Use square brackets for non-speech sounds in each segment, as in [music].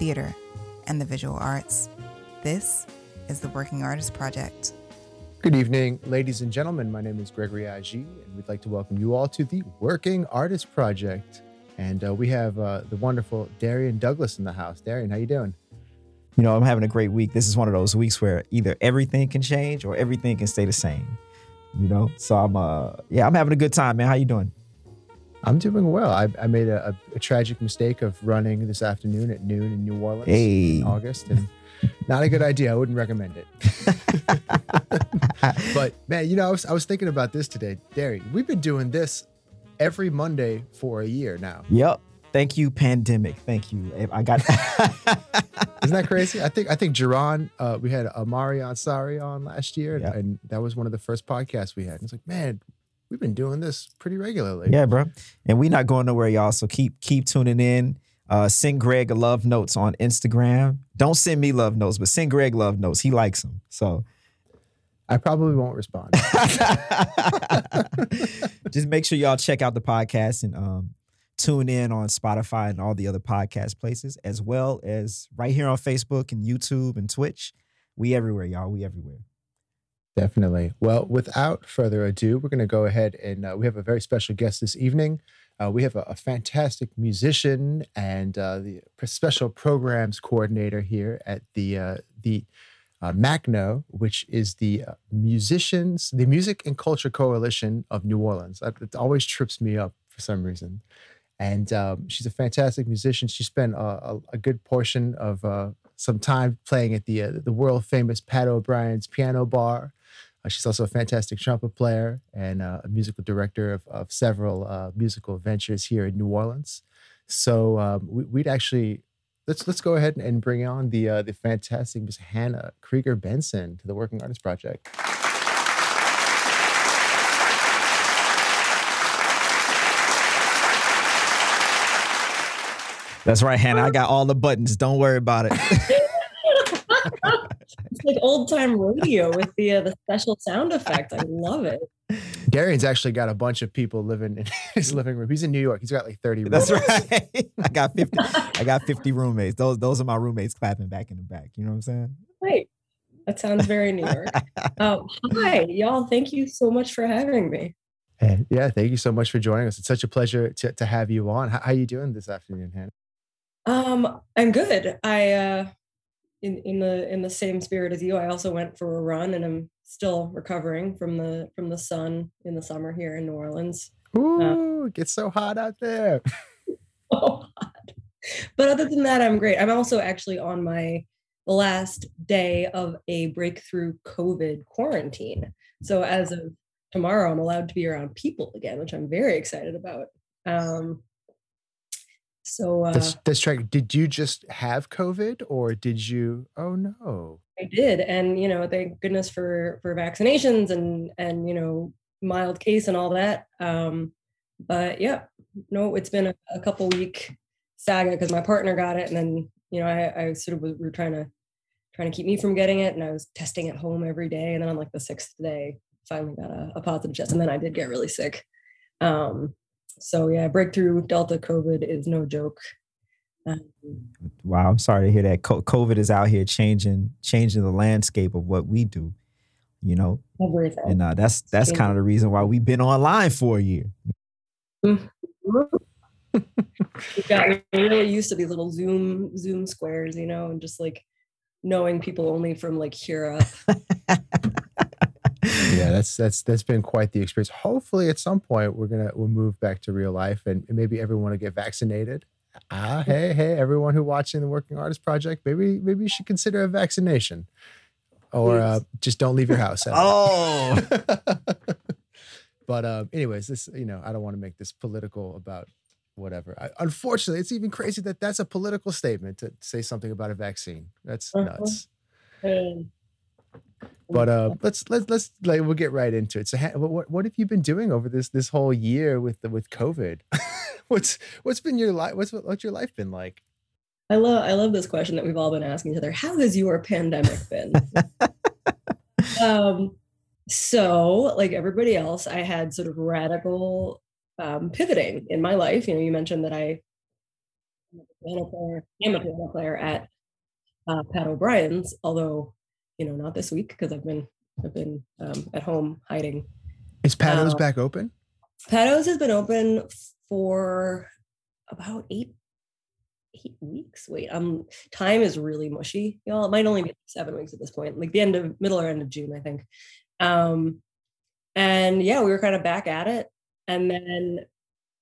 theater, and the visual arts. This is the Working Artist Project. Good evening, ladies and gentlemen. My name is Gregory Agid, and we'd like to welcome you all to the Working Artist Project. And uh, we have uh, the wonderful Darrian Douglas in the house. Darrian, how you doing? You know, I'm having a great week. This is one of those weeks where either everything can change or everything can stay the same. You know, so I'm uh yeah, I'm having a good time, man. How you doing? I'm doing well. I, I made a, a, a tragic mistake of running this afternoon at noon in New Orleans Hey. in August, and not a good idea. I wouldn't recommend it. [laughs] but man, you know, I was, I was thinking about this today, Darrian. We've been doing this every Monday for a year now. Yep. Thank you, pandemic. Thank you. I got [laughs] Isn't that crazy? I think I think Jerron, uh, we had Amari Ansari on last year, and, and that was one of the first podcasts we had. And it's like, man, we've been doing this pretty regularly. Yeah, bro. And we're not going nowhere, y'all. So keep keep tuning in. Uh, send Greg love notes on Instagram. Don't send me love notes, but send Greg love notes. He likes them. So I probably won't respond. [laughs] just make sure y'all check out the podcast and um, tune in on Spotify and all the other podcast places, as well as right here on Facebook and YouTube and Twitch. We everywhere, y'all. We everywhere. Definitely. Well, without further ado, we're going to go ahead and uh, we have a very special guest this evening. Uh, we have a, a fantastic musician and uh, the special programs coordinator here at the uh, the uh, MACNO, which is the uh, musicians, the Music and Culture Coalition of New Orleans. It always trips me up for some reason. And um, she's a fantastic musician. She spent a, a, a good portion of some time playing at the the world famous Pat O'Brien's Piano Bar. Uh, she's also a fantastic trumpet player and uh, a musical director of, of several uh, musical ventures here in New Orleans. So um, we, we'd actually let's let's go ahead and bring on the uh, the fantastic Miss Hannah Kreiger-Benson to the Working Artist Project. That's right, Hannah. I got all the buttons. Don't worry about it. [laughs] [laughs] It's like old time radio with the uh, the special sound effect. I love it. [laughs] Darrian's actually got a bunch of people living in [laughs] his living room. He's in New York. He's got like thirty. That's right. [laughs] I got 50. I got 50 roommates. Those those are my roommates clapping back in the back. You know what I'm saying? Right. That sounds very New York. Um, hi, y'all. Thank you so much for having me. And yeah, thank you so much for joining us. It's such a pleasure to, to have you on. How, how you doing this afternoon, Hannah? Um, I'm good. I uh in in the in the same spirit as you, I also went for a run and I'm still recovering from the from the sun in the summer here in New Orleans. Ooh, it gets so hot out there. [laughs] Oh, God. But other than that, I'm great. I'm also actually on my the last day of a breakthrough COVID quarantine. So as of tomorrow, I'm allowed to be around people again, which I'm very excited about. Um, so uh, That's that's. Did you just have COVID or did you? Oh no. I did, and you know, thank goodness for for vaccinations and and you know, mild case and all that. Um, but yeah, no, it's been a, a couple week saga because my partner got it, and then you know, I, I sort of was, we were trying to trying to keep me from getting it, and I was testing at home every day, and then on like the sixth day, finally got a, a positive test, and then I did get really sick. Um, so yeah, breakthrough Delta COVID is no joke. Um, Wow, I'm sorry to hear that. COVID is out here changing changing the landscape of what we do. You know, everything. and uh, that's that's kind of the reason why we've been online for a year. we got really used to these little Zoom Zoom squares, you know, and just like knowing people only from like here up. [laughs] Yeah, that's that's that's been quite the experience. Hopefully, at some point, we're gonna we'll move back to real life, and maybe everyone will get vaccinated. Ah, hey, hey, everyone who watching the Working Artist Project, maybe maybe you should consider a vaccination, or uh, just don't leave your house. [laughs] Oh, [laughs] but um, anyways, this you know I don't want to make this political about whatever. I, unfortunately, it's even crazy that that's a political statement to say something about a vaccine. That's Uh-huh. nuts. Um, But uh, let's let's let's like we'll get right into it. So, ha- what what have you been doing over this this whole year with the, with COVID? [laughs] what's what's been your life? What's what's your life been like? I love I love this question that we've all been asking each other. How has your pandemic been? [laughs] um, so, like everybody else, I had sort of radical um, pivoting in my life. You know, you mentioned that I am a piano player, am a piano player at uh, Pat O'Brien's, although you know not this week because I've been I've been um, at home hiding. Is Patos Uh, back open? Patos has been open for about eight eight weeks. Wait, um, time is really mushy, y'all. It might only be seven weeks at this point, like the end of middle or end of June, I think. Um, and yeah, we were kind of back at it, and then,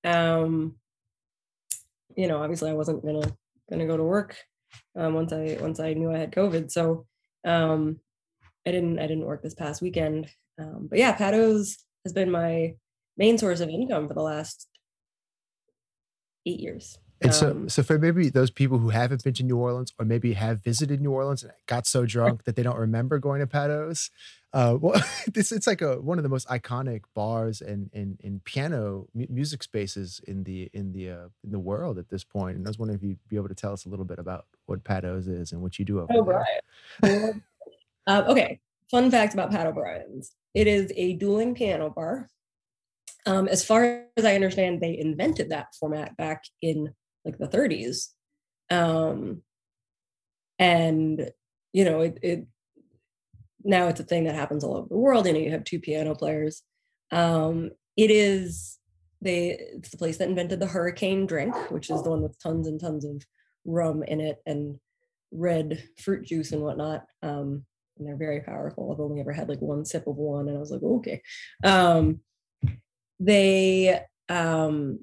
um, you know, obviously, I wasn't gonna gonna go to work um, once I once I knew I had COVID, so um, I didn't I didn't work this past weekend. Um, but yeah, Patos has been my main source of income for the last eight years. And so, um, so for maybe those people who haven't been to New Orleans or maybe have visited New Orleans and got so drunk that they don't remember going to Patos, uh, [laughs] well, this it's like a one of the most iconic bars and in, in, piano mu- music spaces in the in the uh, in the world at this point. And I was wondering if you'd be able to tell us a little bit about what Patos is and what you do over Oh, there. Brian. um, [laughs] okay, fun fact about Pat O'Brien's. It is a dueling piano bar. Um, as far as I understand, they invented that format back in like the 30s. Um, and you know, it, it now it's a thing that happens all over the world. You know, you have two piano players. Um, it is they it's the place that invented the hurricane drink, which is the one with tons and tons of rum in it and red fruit juice and whatnot. Um, and they're very powerful. I've only ever had like one sip of one, and I was like, okay. Um, they um,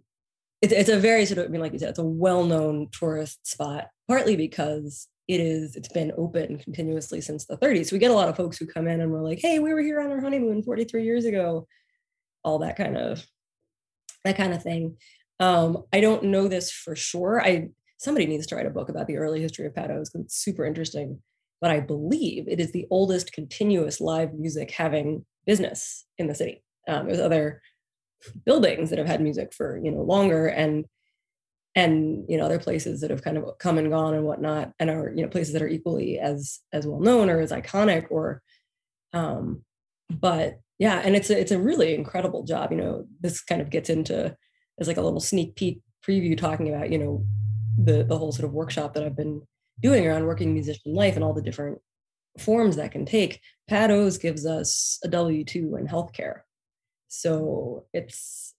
it's it's a very sort of I mean, like you said, it's a well-known tourist spot, partly because it is it's been open continuously since the 30s. So we get a lot of folks who come in and we're like, hey, we were here on our honeymoon 43 years ago, all that kind of that kind of thing. Um, I don't know this for sure. I somebody needs to write a book about the early history of Patos it's super interesting. But I believe it is the oldest continuous live music having business in the city. Um, there's other buildings that have had music for you know longer and and you know other places that have kind of come and gone and whatnot and are you know places that are equally as as well known or as iconic or um but yeah and it's a, it's a really incredible job you know this kind of gets into as like a little sneak peek preview talking about you know the the whole sort of workshop that I've been doing around working musician life and all the different forms that can take. Patos gives us a w2 in healthcare so it's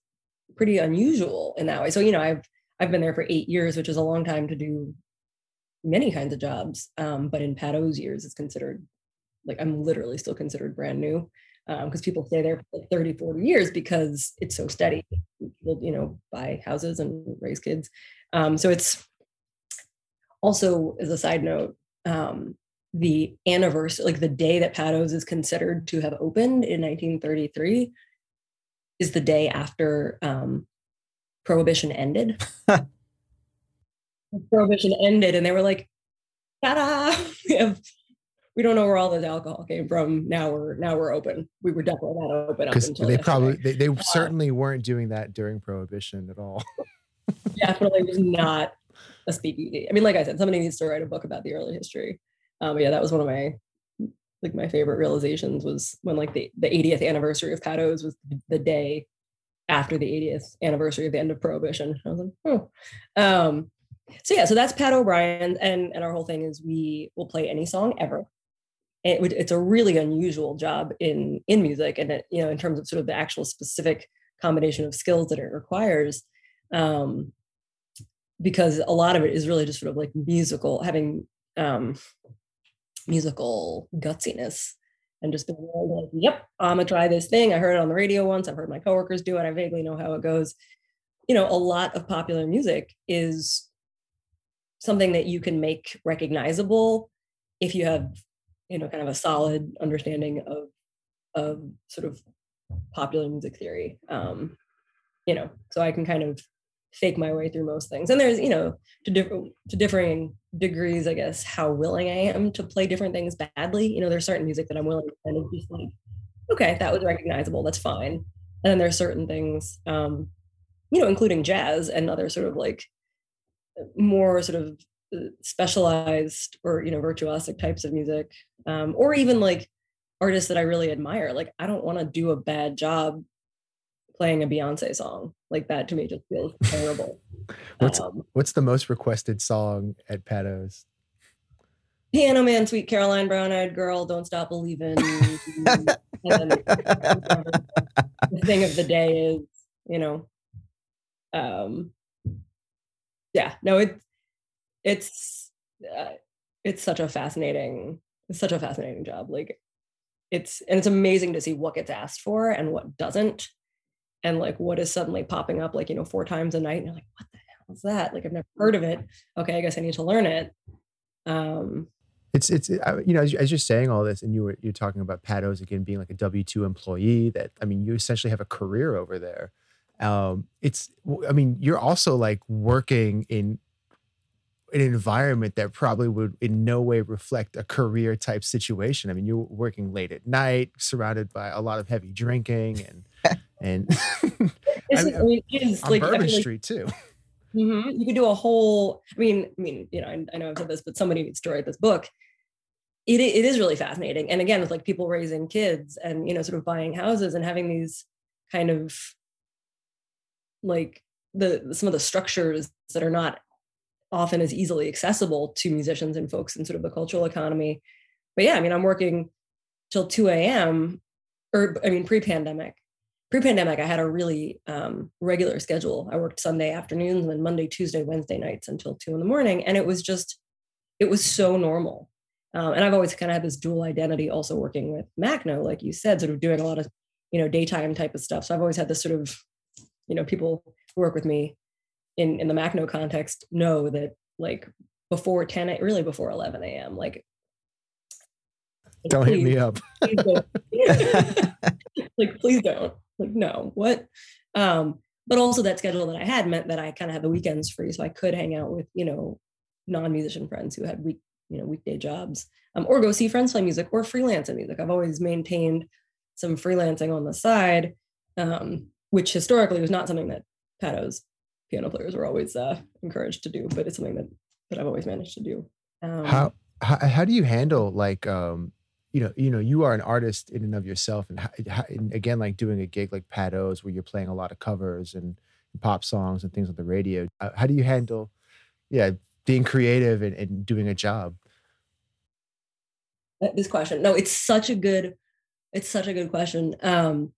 pretty unusual in that way. So you know i've i've been there for eight years which is a long time to do many kinds of jobs um, but in patos years it's considered like i'm literally still considered brand new because um, people stay there for like 30 40 years because it's so steady. People you know buy houses and raise kids. Um, so it's also as a side note um, the anniversary like the day that patos is considered to have opened in 1933 is the day after um, prohibition ended [laughs] prohibition ended and they were like ta-da [laughs] we have we don't know where all this alcohol came from. Now we're now we're open. We were definitely not open Because they yesterday. probably they, they certainly weren't doing that during prohibition at all. [laughs] definitely was not a speakeasy. I mean, like I said, somebody needs to write a book about the early history. Um, yeah, that was one of my like my favorite realizations was when like the the 80th anniversary of Patos was the day after the 80th anniversary of the end of prohibition. I was like, oh. Um, so yeah, so that's Pat O'Brien, and and our whole thing is we will play any song ever. It it's a really unusual job in in music, and it, you know, in terms of sort of the actual specific combination of skills that it requires. Um, because a lot of it is really just sort of like musical, having um, musical gutsiness and just like, yep, I'm gonna try this thing. I heard it on the radio once. I've heard my coworkers do it. I vaguely know how it goes. You know, a lot of popular music is something that you can make recognizable if you have, you know, kind of a solid understanding of of sort of popular music theory. Um, you know, so I can kind of fake my way through most things. And there's, you know, to different to differing degrees, I guess, how willing I am to play different things badly. You know, there's certain music that I'm willing to kind of just like, okay, that was recognizable, that's fine. And then there's certain things, um, you know, including jazz and other sort of like more sort of uh, specialized or you know virtuosic types of music, um, or even like artists that I really admire. Like I don't want to do a bad job playing a Beyonce song. Like that to me just feels [laughs] terrible. what's Um, what's the most requested song at Patos? Piano Man, Sweet Caroline, Brown Eyed Girl, Don't Stop Believing. [laughs] the thing of the day is, you know, um, yeah, no, it, it's, uh, it's such a fascinating, it's such a fascinating job. Like it's, and it's amazing to see what gets asked for and what doesn't. And like what is suddenly popping up, like, you know, four times a night. And you're like, what the hell is that? Like, I've never heard of it. Okay, I guess I need to learn it. Um, It's it's you know as, as you're saying all this and you were you're talking about Patos again being like a W two employee that I mean you essentially have a career over there. Um, it's i mean you're also like working in an environment that probably would in no way reflect a career type situation. I mean you're working late at night, surrounded by a lot of heavy drinking and [laughs] and [laughs] It's, mean, I mean, it is on like I Bourbon feel like, Street too. [laughs] mhm, you could do a whole. I mean, I mean, you know, I, I know I've said this, but somebody needs to write this book. It it is really fascinating, and again, with like people raising kids and you know, sort of buying houses and having these kind of like the some of the structures that are not often as easily accessible to musicians and folks in sort of the cultural economy. But yeah, I mean, I'm working till 2 a.m. or I mean, pre-pandemic pre-pandemic i had a really um, regular schedule i worked sunday afternoons and then monday tuesday wednesday nights until two in the morning and it was just it was so normal um, and i've always kind of had this dual identity also working with macno like you said sort of doing a lot of you know daytime type of stuff so i've always had this sort of you know people work with me in in the macno context know that like before 10 really before 11 a.m like Don't hit me up. please [laughs] like please don't. Like no what? Um but also that schedule that i had meant that i kind of had the weekends free so i could hang out with you know non-musician friends who had week you know weekday jobs um, or go see friends play music or freelance in music. I've always maintained some freelancing on the side um, which historically was not something that patos piano players were always uh, encouraged to do but it's something that that i've always managed to do um, how, how how do you handle like um you know you know you are an artist in and of yourself and, how, how, and again like doing a gig like patos where you're playing a lot of covers and pop songs and things on the radio uh, how do you handle yeah being creative and, and doing a job uh, this question. No, it's such a good, it's such a good question. Um,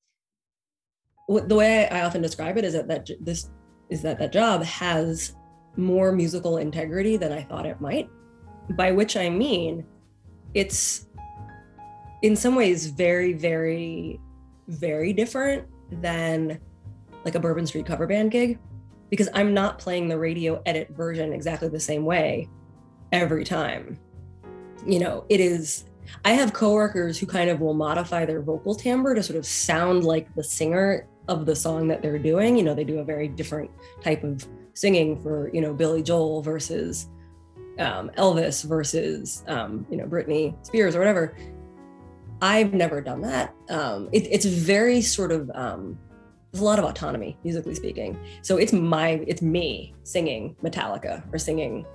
the way I often describe it is that that this is that that job has more musical integrity than I thought it might. By which I mean, it's in some ways very, very, very different than like a Bourbon Street cover band gig because I'm not playing the radio edit version exactly the same way every time. You know, it is I have coworkers who kind of will modify their vocal timbre to sort of sound like the singer of the song that they're doing. You know, they do a very different type of singing for, you know, Billy Joel versus um, Elvis versus, um, you know, Britney Spears or whatever. I've never done that. Um, it, it's very sort of, um, there's a lot of autonomy, musically speaking. So it's my, it's me singing Metallica or singing,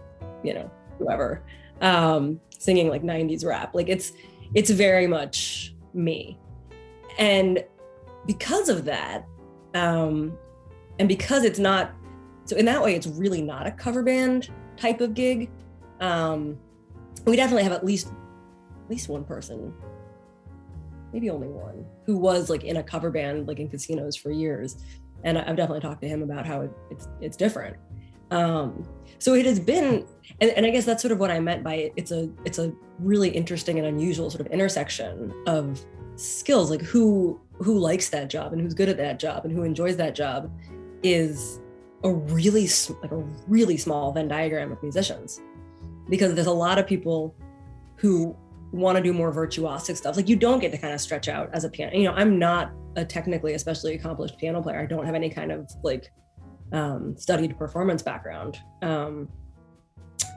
you know, whoever um singing like 90s rap like it's it's very much me and because of that um and because it's not so in that way it's really not a cover band type of gig um we definitely have at least at least one person maybe only one who was like in a cover band like in casinos for years and i've definitely talked to him about how it, it's it's different. Um so it has been and, and i guess that's sort of what i meant by it it's a it's a really interesting and unusual sort of intersection of skills like who who likes that job and who's good at that job and who enjoys that job is a really like a really small venn diagram of musicians. Because there's a lot of people who want to do more virtuosic stuff. Like you don't get to kind of stretch out as a piano you know i'm not a technically especially accomplished piano player. I don't have any kind of like um, studied performance background um,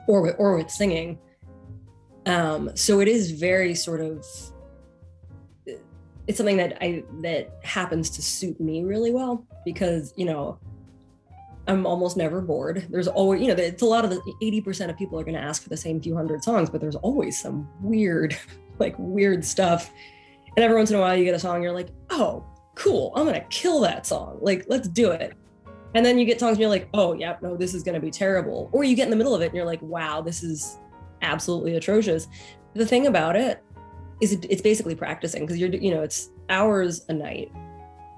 or with, or with singing. Um, so it is very sort of it's something that I that happens to suit me really well because you know I'm almost never bored. There's always, you know, it's a lot of the 80% of people are going to ask for the same few hundred songs, but there's always some weird, [laughs] like weird stuff. And every once in a while you get a song, you're like, oh, cool, I'm going to kill that song. Like, let's do it. And then you get songs and you're like, oh, yeah, no, this is going to be terrible. Or you get in the middle of it and you're like, wow, this is absolutely atrocious. The thing about it is it's basically practicing because you're, you know, it's hours a night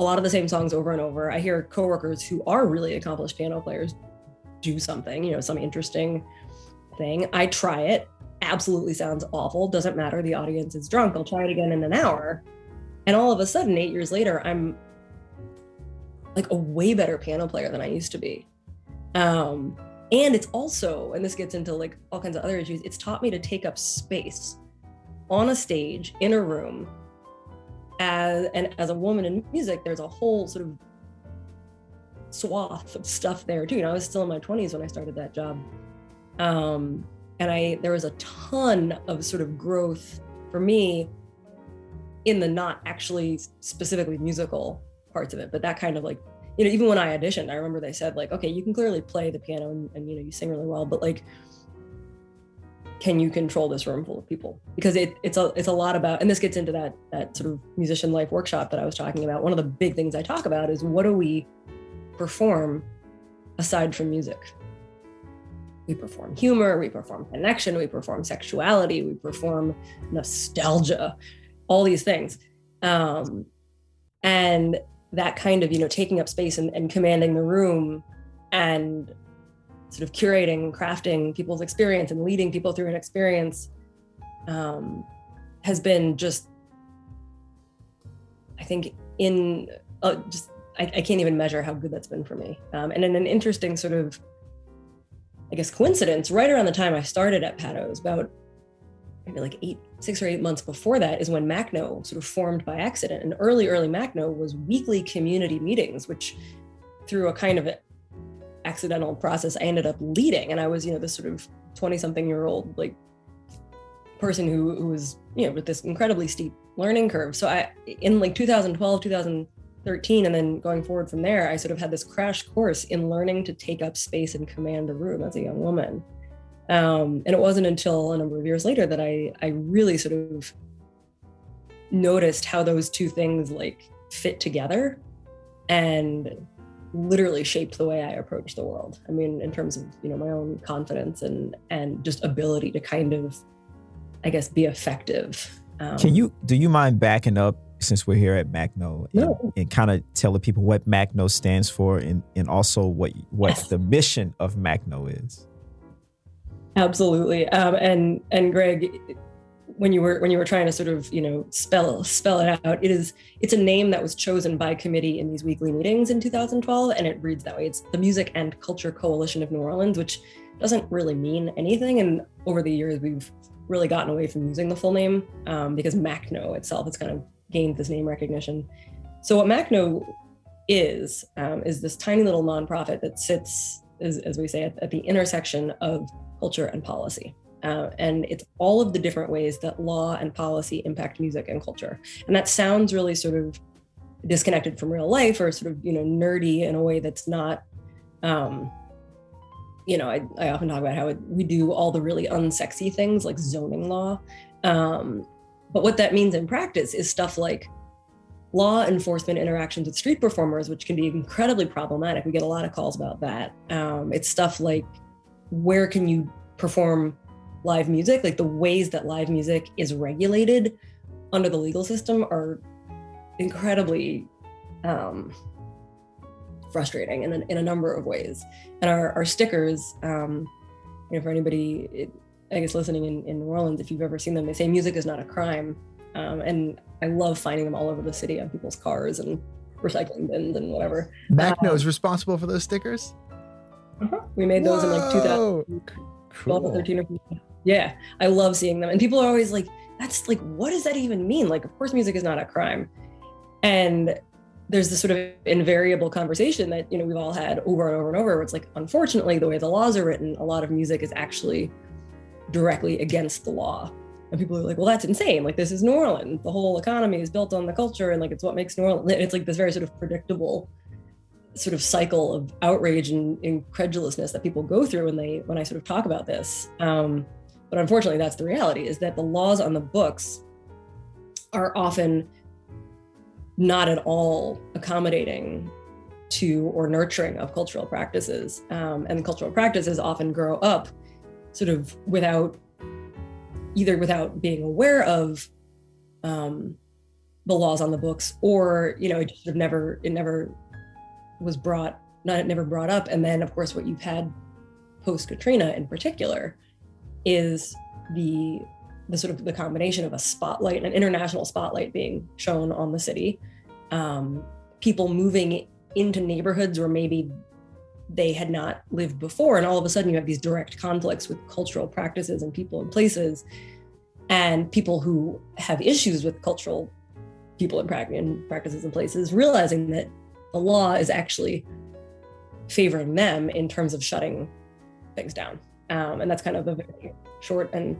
a lot of the same songs over and over. I hear coworkers who are really accomplished piano players do something, you know, some interesting thing. I try it, absolutely sounds awful, doesn't matter. The audience is drunk. I'll try it again in an hour. And all of a sudden, eight years later, I'm like a way better piano player than I used to be. Um, and it's also, and this gets into like all kinds of other issues, it's taught me to take up space on a stage in a room as and as a woman in music there's a whole sort of swath of stuff there too. You know i was still in my 20s when i started that job. Um, and i there was a ton of sort of growth for me in the not actually specifically musical parts of it but that kind of like you know even when i auditioned i remember they said like okay you can clearly play the piano and, and you know you sing really well but like can you control this room full of people? Because it, it's a it's a lot about and this gets into that that sort of musician life workshop that i was talking about. One of the big things i talk about is what do we perform aside from music? We perform humor we perform connection we perform sexuality we perform nostalgia all these things. Um, and that kind of you know taking up space and, and commanding the room and sort of curating, and crafting people's experience and leading people through an experience um, has been just, I think, in uh, just, I, I, can't even measure how good that's been for me. Um, and in an interesting sort of, I guess, coincidence, right around the time I started at Patos, about maybe like eight, six or eight months before that, is when Macno sort of formed by accident. And early, early Macno was weekly community meetings, which through a kind of accidental process I ended up leading. And I was, you know, this sort of 20 something year old, like person who, who was, you know, with this incredibly steep learning curve. So I, in like 2012, 2013, and then going forward from there, I sort of had this crash course in learning to take up space and command a room as a young woman. Um, and it wasn't until a number of years later that I, I really sort of noticed how those two things like fit together and literally shaped the way I approach the world. I mean, in terms of you know my own confidence and and just ability to kind of, I guess, be effective. Um, Can you do you mind backing up since we're here at Macno and, no. and kind of tell the people what Macno stands for and and also what what yes. the mission of Macno is? Absolutely, um, and and Greg, when you were when you were trying to sort of you know spell spell it out it is it's a name that was chosen by committee in these weekly meetings in 2012 and it reads that way. It's the music and culture coalition of new orleans which doesn't really mean anything and over the years we've really gotten away from using the full name um, because macno itself has kind of gained this name recognition. So what macno is um, is this tiny little nonprofit that sits as, as we say at, at the intersection of culture and policy uh, and it's all of the different ways that law and policy impact music and culture. And that sounds really sort of disconnected from real life or sort of, you know, nerdy in a way that's not, um, you know, I, I often talk about how it, we do all the really unsexy things like zoning law. Um, but what that means in practice is stuff like law enforcement interactions with street performers, which can be incredibly problematic. We get a lot of calls about that. Um, it's stuff like where can you perform live music, like the ways that live music is regulated under the legal system are incredibly um, frustrating in a, in a number of ways. And our, our stickers, um, you know, for anybody, it, I guess, listening in, in New Orleans, if you've ever seen them, they say music is not a crime. Um, and I love finding them all over the city on people's cars and recycling bins and whatever. Macno uh, responsible for those stickers? Uh-huh. We made those Whoa. in like 2012 or 13 or 14. Yeah, I love seeing them. And people are always like, that's like, what does that even mean? Like, of course, music is not a crime. And there's this sort of invariable conversation that you know we've all had over and over and over where it's like unfortunately the way the laws are written a lot of music is actually directly against the law and people are like well that's insane like this is new orleans the whole economy is built on the culture and like it's what makes new orleans it's like this very sort of predictable sort of cycle of outrage and incredulousness that people go through when they when i sort of talk about this um, but unfortunately that's the reality is that the laws on the books are often not at all accommodating to or nurturing of cultural practices. Um, and the cultural practices often grow up sort of without either without being aware of um, the laws on the books or you know it just sort of never it never was brought not never brought up and then of course what you've had post katrina in particular is the the sort of the combination of a spotlight, an international spotlight being shown on the city, um, people moving into neighborhoods where maybe they had not lived before, and all of a sudden you have these direct conflicts with cultural practices and people and places, and people who have issues with cultural people and practices and places realizing that the law is actually favoring them in terms of shutting things down. Um, and that's kind of a very short and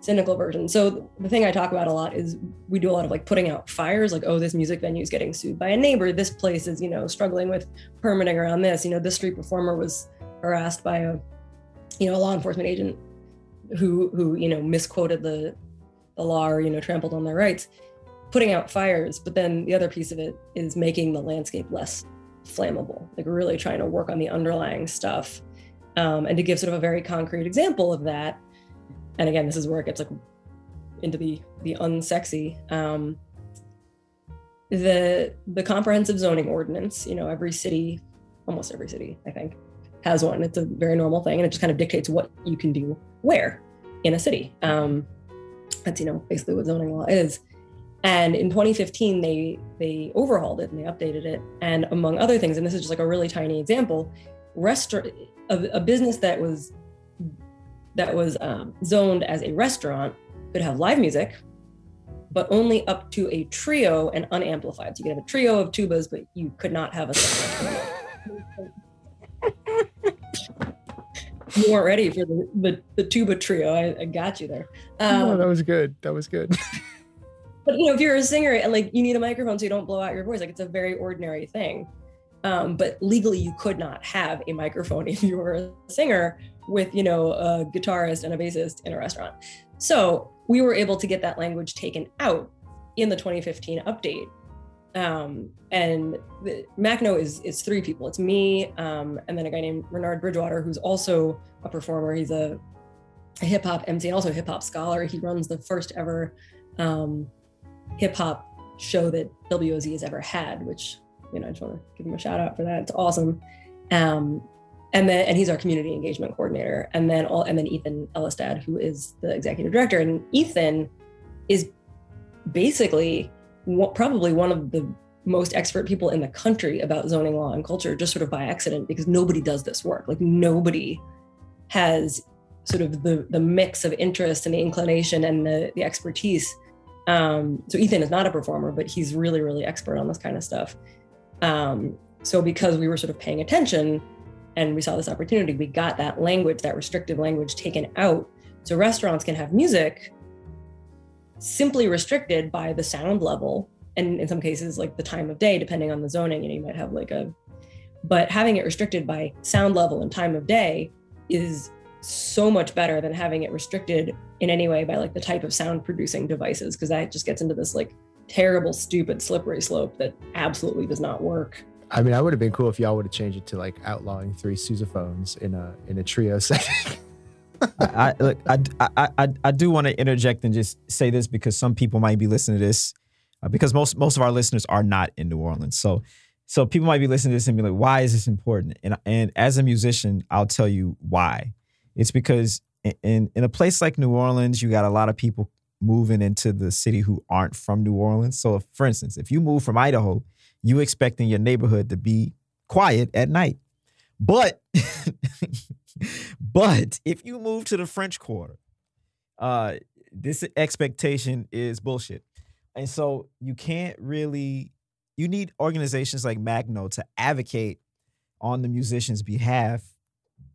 cynical version. So the thing I talk about a lot is we do a lot of like putting out fires, like, oh, this music venue is getting sued by a neighbor. This place is, you know, struggling with permitting around this. You know, this street performer was harassed by a, you know, a law enforcement agent who who, you know, misquoted the the law or, you know, trampled on their rights. Putting out fires, but then the other piece of it is making the landscape less flammable, like really trying to work on the underlying stuff. Um, and to give sort of a very concrete example of that, and again, this is where it gets like into the the unsexy. Um, the the comprehensive zoning ordinance, you know, every city, almost every city, I think, has one. It's a very normal thing, and it just kind of dictates what you can do where in a city. Um, that's you know basically what zoning law is. And in 2015, they they overhauled it and they updated it. And among other things, and this is just like a really tiny example, restaurant a, a business that was that was um, zoned as a restaurant could have live music, but only up to a trio and unamplified. So you could have a trio of tubas, but you could not have a. you weren't ready for the, the, the tuba trio. I, I, got you there. Um, that was good. That was good. [laughs] but you know, if you're a singer and like you need a microphone so you don't blow out your voice, like it's a very ordinary thing. Um, but legally, you could not have a microphone [laughs] if you were a singer with you know a guitarist and a bassist in a restaurant so we were able to get that language taken out in the 2015 update um, and the, Macno is is three people. It's me, um, and then a guy named Renard Bridgewater, who's also a performer. He's a, a hip hop MC and also a hip hop scholar. He runs the first ever um, hip hop show that WOZ has ever had, which you know I just want to give him a shout out for that. It's awesome. Um, and then and he's our community engagement coordinator. And then all and then ethan ellestad who is the executive director. And ethan is basically probably one of the most expert people in the country about zoning law and culture just sort of by accident because nobody does this work. Like nobody has sort of the the mix of interest and the inclination and the the expertise. Um, so ethan is not a performer but he's really really expert on this kind of stuff um, so because we were sort of paying attention and we saw this opportunity, we got that language, that restrictive language taken out. So restaurants can have music simply restricted by the sound level and in some cases like the time of day depending on the zoning you know you might have like a but having it restricted by sound level and time of day is so much better than having it restricted in any way by like the type of sound producing devices because that just gets into this like terrible stupid slippery slope that absolutely does not work I mean, I would have been cool if y'all would have changed it to like outlawing three sousaphones in a in a trio [laughs] setting. I, I look, I, I, I, I do want to interject and just say this because some people might be listening to this uh, because most most of our listeners are not in New Orleans. So so people might be listening to this and be like, why is this important? And and as a musician, I'll tell you why. It's because in in a place like New Orleans, you got a lot of people moving into the city who aren't from New Orleans. So, if, for instance, if you move from Idaho you expecting your neighborhood to be quiet at night. But [laughs] but if you move to the French Quarter, uh, this expectation is bullshit. And so you can't really you need organizations like Macno to advocate on the musicians' behalf,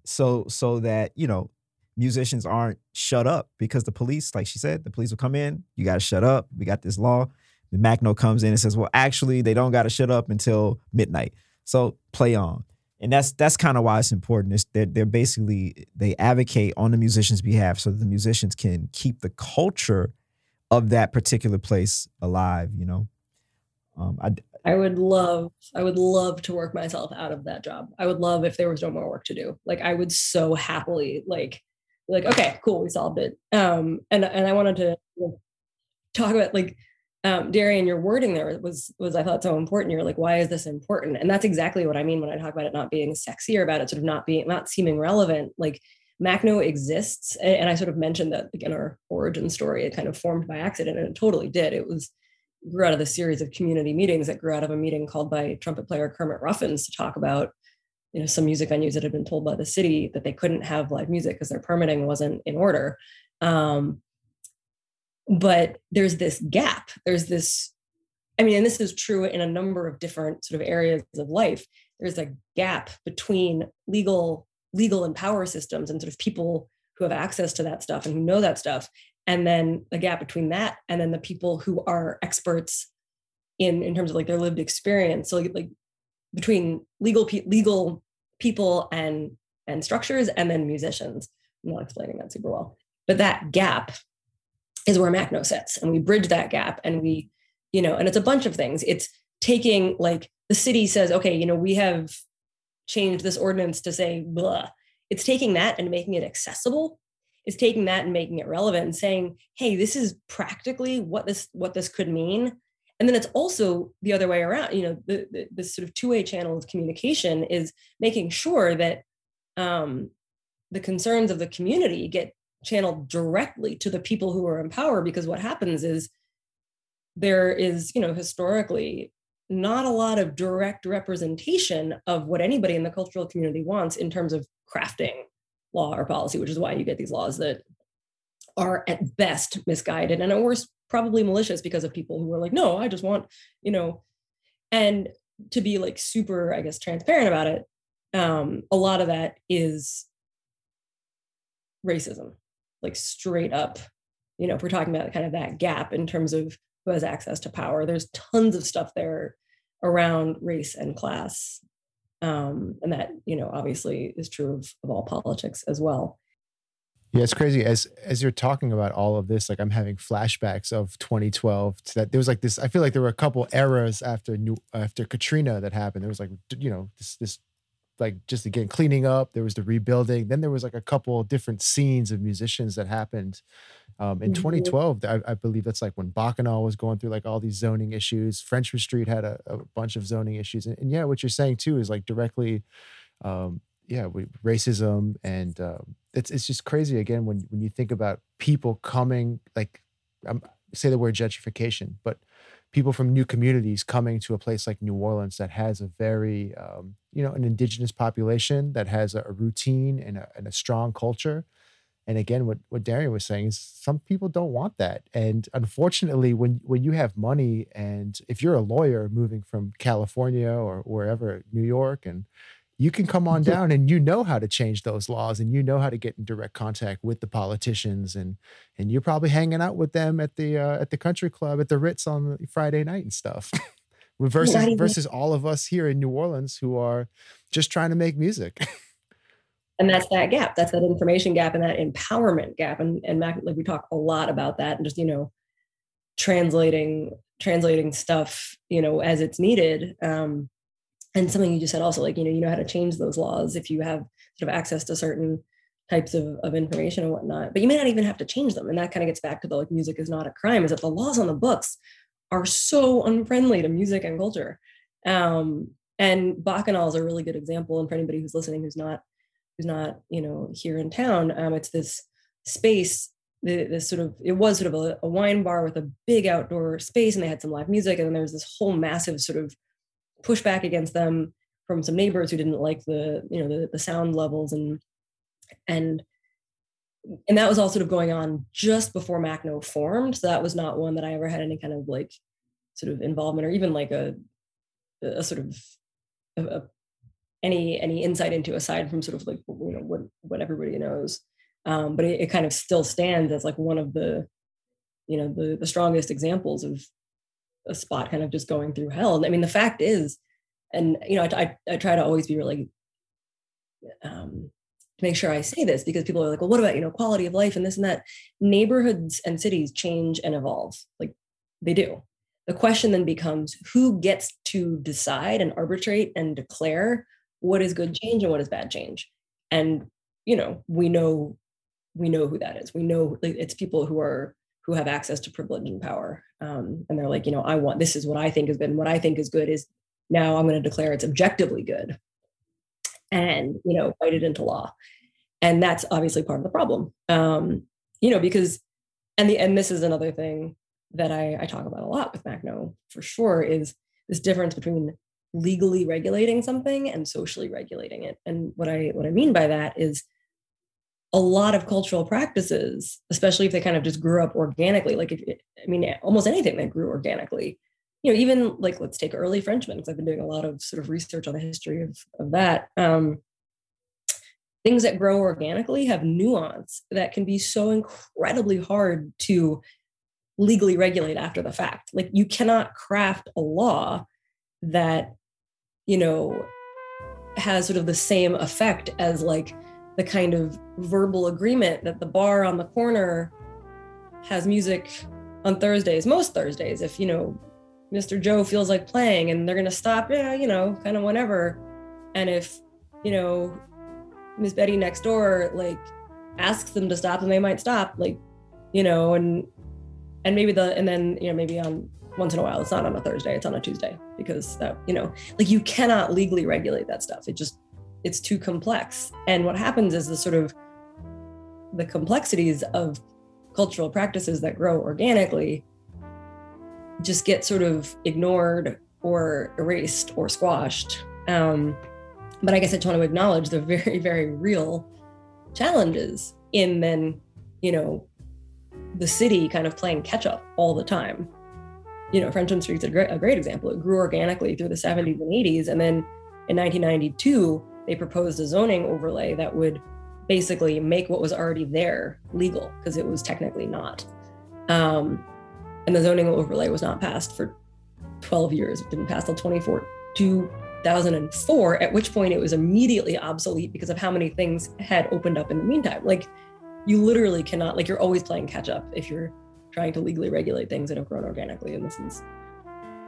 so so that you know musicians aren't shut up because the police, like she said, the police will come in. You got to shut up. We got this law. The Macno comes in and says, well, actually, they don't got to shut up until midnight. So play on. And that's that's kind of why it's important. It's they're, they're basically they advocate on the musicians' behalf so that the musicians can keep the culture of that particular place alive. You know, um, I I would love I would love to work myself out of that job. I would love if there was no more work to do. Like I would so happily like like okay cool we solved it. Um, and and I wanted to talk about like um, Darrian, your wording there was was I thought so important. You're like, why is this important? And that's exactly what I mean when I talk about it not being sexy or about it sort of not being not seeming relevant. Like Macno exists, and I sort of mentioned that like in our origin story, it kind of formed by accident, and it totally did. It was grew out of the series of community meetings that grew out of a meeting called by trumpet player Kermit Ruffins to talk about you know some music venues that had been told by the city that they couldn't have live music because their permitting wasn't in order. Um, but there's this gap. There's this i mean and this is true in a number of different sort of areas of life. There's a gap between legal legal and power systems and sort of people who have access to that stuff and who know that stuff and then a gap between that and then the people who are experts in in terms of like their lived experience. So like, like between legal legal people and and structures and then musicians i'm not explaining that super well but that gap is where Macno sits. And we bridge that gap and we, you know, and it's a bunch of things. It's taking like the city says, okay, you know, we have changed this ordinance to say blah. It's taking that and making it accessible. It's taking that and making it relevant and saying, hey, this is practically what this what this could mean. And then it's also the other way around. You know, the, the this sort of two-way channel of communication is making sure that um, the concerns of the community get channeled directly to the people who are in power because what happens is there is you know historically not a lot of direct representation of what anybody in the cultural community wants in terms of crafting law or policy which is why you get these laws that are at best misguided and at worst probably malicious because of people who are like no i just want you know and to be like super i guess transparent about it um, a lot of that is racism like straight up, you know, if we're talking about kind of that gap in terms of who has access to power, there's tons of stuff there around race and class. Um, and that, you know, obviously is true of, of all politics as well. Yeah, it's crazy. As as you're talking about all of this, like I'm having flashbacks of 2012. To that there was like this. I feel like there were a couple eras after new after Katrina that happened. There was like you know this this like just again cleaning up. There was the rebuilding. Then there was like a couple different scenes of musicians that happened. Um, in mm-hmm. 2012, I, I, believe that's like when Bacchanal was going through like all these zoning issues. frenchmen Street had a, a bunch of zoning issues, and, and, yeah, what you're saying too is like directly, um, yeah, racism, and um, it's it's just crazy again when when you think about people coming like, say the word gentrification, but people from new communities coming to a place like New Orleans that has a very, um, you know, an indigenous population that has a, a routine and a, and a, strong culture. And again, what, what Darrian was saying is some people don't want that. And unfortunately, when, when you have money and if you're a lawyer moving from California or wherever, New York, and you can come on down and you know how to change those laws and you know how to get in direct contact with the politicians and and you're probably hanging out with them at the uh, at the country club at the Ritz on Friday night and stuff. [laughs] versus versus all of us here in New Orleans who are just trying to make music. [laughs] and that's that gap. That's that information gap and that empowerment gap. And and Mac, like we talk a lot about that and just you know translating translating stuff you know as it's needed. Um, and something you just said also like you know you know how to change those laws if you have sort of access to certain types of, of information and whatnot but you may not even have to change them. And that kind of gets back to the like music is not a crime is that the laws on the books are so unfriendly to music and culture. Um, and bacchanal is a really good example. And for anybody who's listening who's not who's not you know here in town um, it's this space this sort of it was sort of a, a wine bar with a big outdoor space and they had some live music. And then there was this whole massive sort of pushback against them from some neighbors who didn't like the you know the, the sound levels and and and that was all sort of going on just before Macno formed. So that was not one that I ever had any kind of like sort of involvement or even like a a sort of a, a, any any insight into aside from sort of like you know what what everybody knows um, but it, it, kind of still stands as like one of the you know the the strongest examples of a spot kind of just going through hell. I mean the fact is and you know i, I, I try to always be really um, to make sure i say this because people are like well what about you know quality of life and this and that? Neighborhoods and cities change and evolve. Like they do. The question then becomes who gets to decide and arbitrate and declare what is good change and what is bad change? And you know we know we know who that is. We know it's people who are who have access to privilege and power. Um, and they're like you know i want this is what i think good and what i think is good is now i'm going to declare it's objectively good and you know write it into law. And that's obviously part of the problem. Um, you know because and the and this is another thing that I, I talk about a lot with MACNO for sure is this difference between legally regulating something and socially regulating it. And what I what I mean by that is a lot of cultural practices, especially if they kind of just grew up organically, like if I mean almost anything that grew organically, you know, even like let's take early Frenchmen, because I've been doing a lot of sort of research on the history of, of that. Um, things that grow organically have nuance that can be so incredibly hard to legally regulate after the fact. Like you cannot craft a law that, you know, has sort of the same effect as like the kind of verbal agreement that the bar on the corner has music on Thursdays, most Thursdays, if you know Mr. Joe feels like playing and they're gonna stop, yeah, you know, kind of whenever. And if, you know, Miss Betty next door like asks them to stop and they might stop, like, you know, and and maybe the and then you know maybe on once in a while it's not on a thursday it's on a tuesday because that you know like you cannot legally regulate that stuff it just it's too complex and what happens is the sort of the complexities of cultural practices that grow organically just get sort of ignored or erased or squashed um, but i guess i just want to acknowledge the [laughs] very very real challenges in then you know the city kind of playing catch up all the time. You know, Frenchmen Street's a great, a great example. It grew organically through the 70s and 80s. And then in 1992, they proposed a zoning overlay that would basically make what was already there legal because it was technically not. Um, and the zoning overlay was not passed for 12 years. It didn't pass till 24, 2004, at which point it was immediately obsolete because of how many things had opened up in the meantime. Like you literally cannot like you're always playing catch up if you're trying to legally regulate things that have grown organically and this is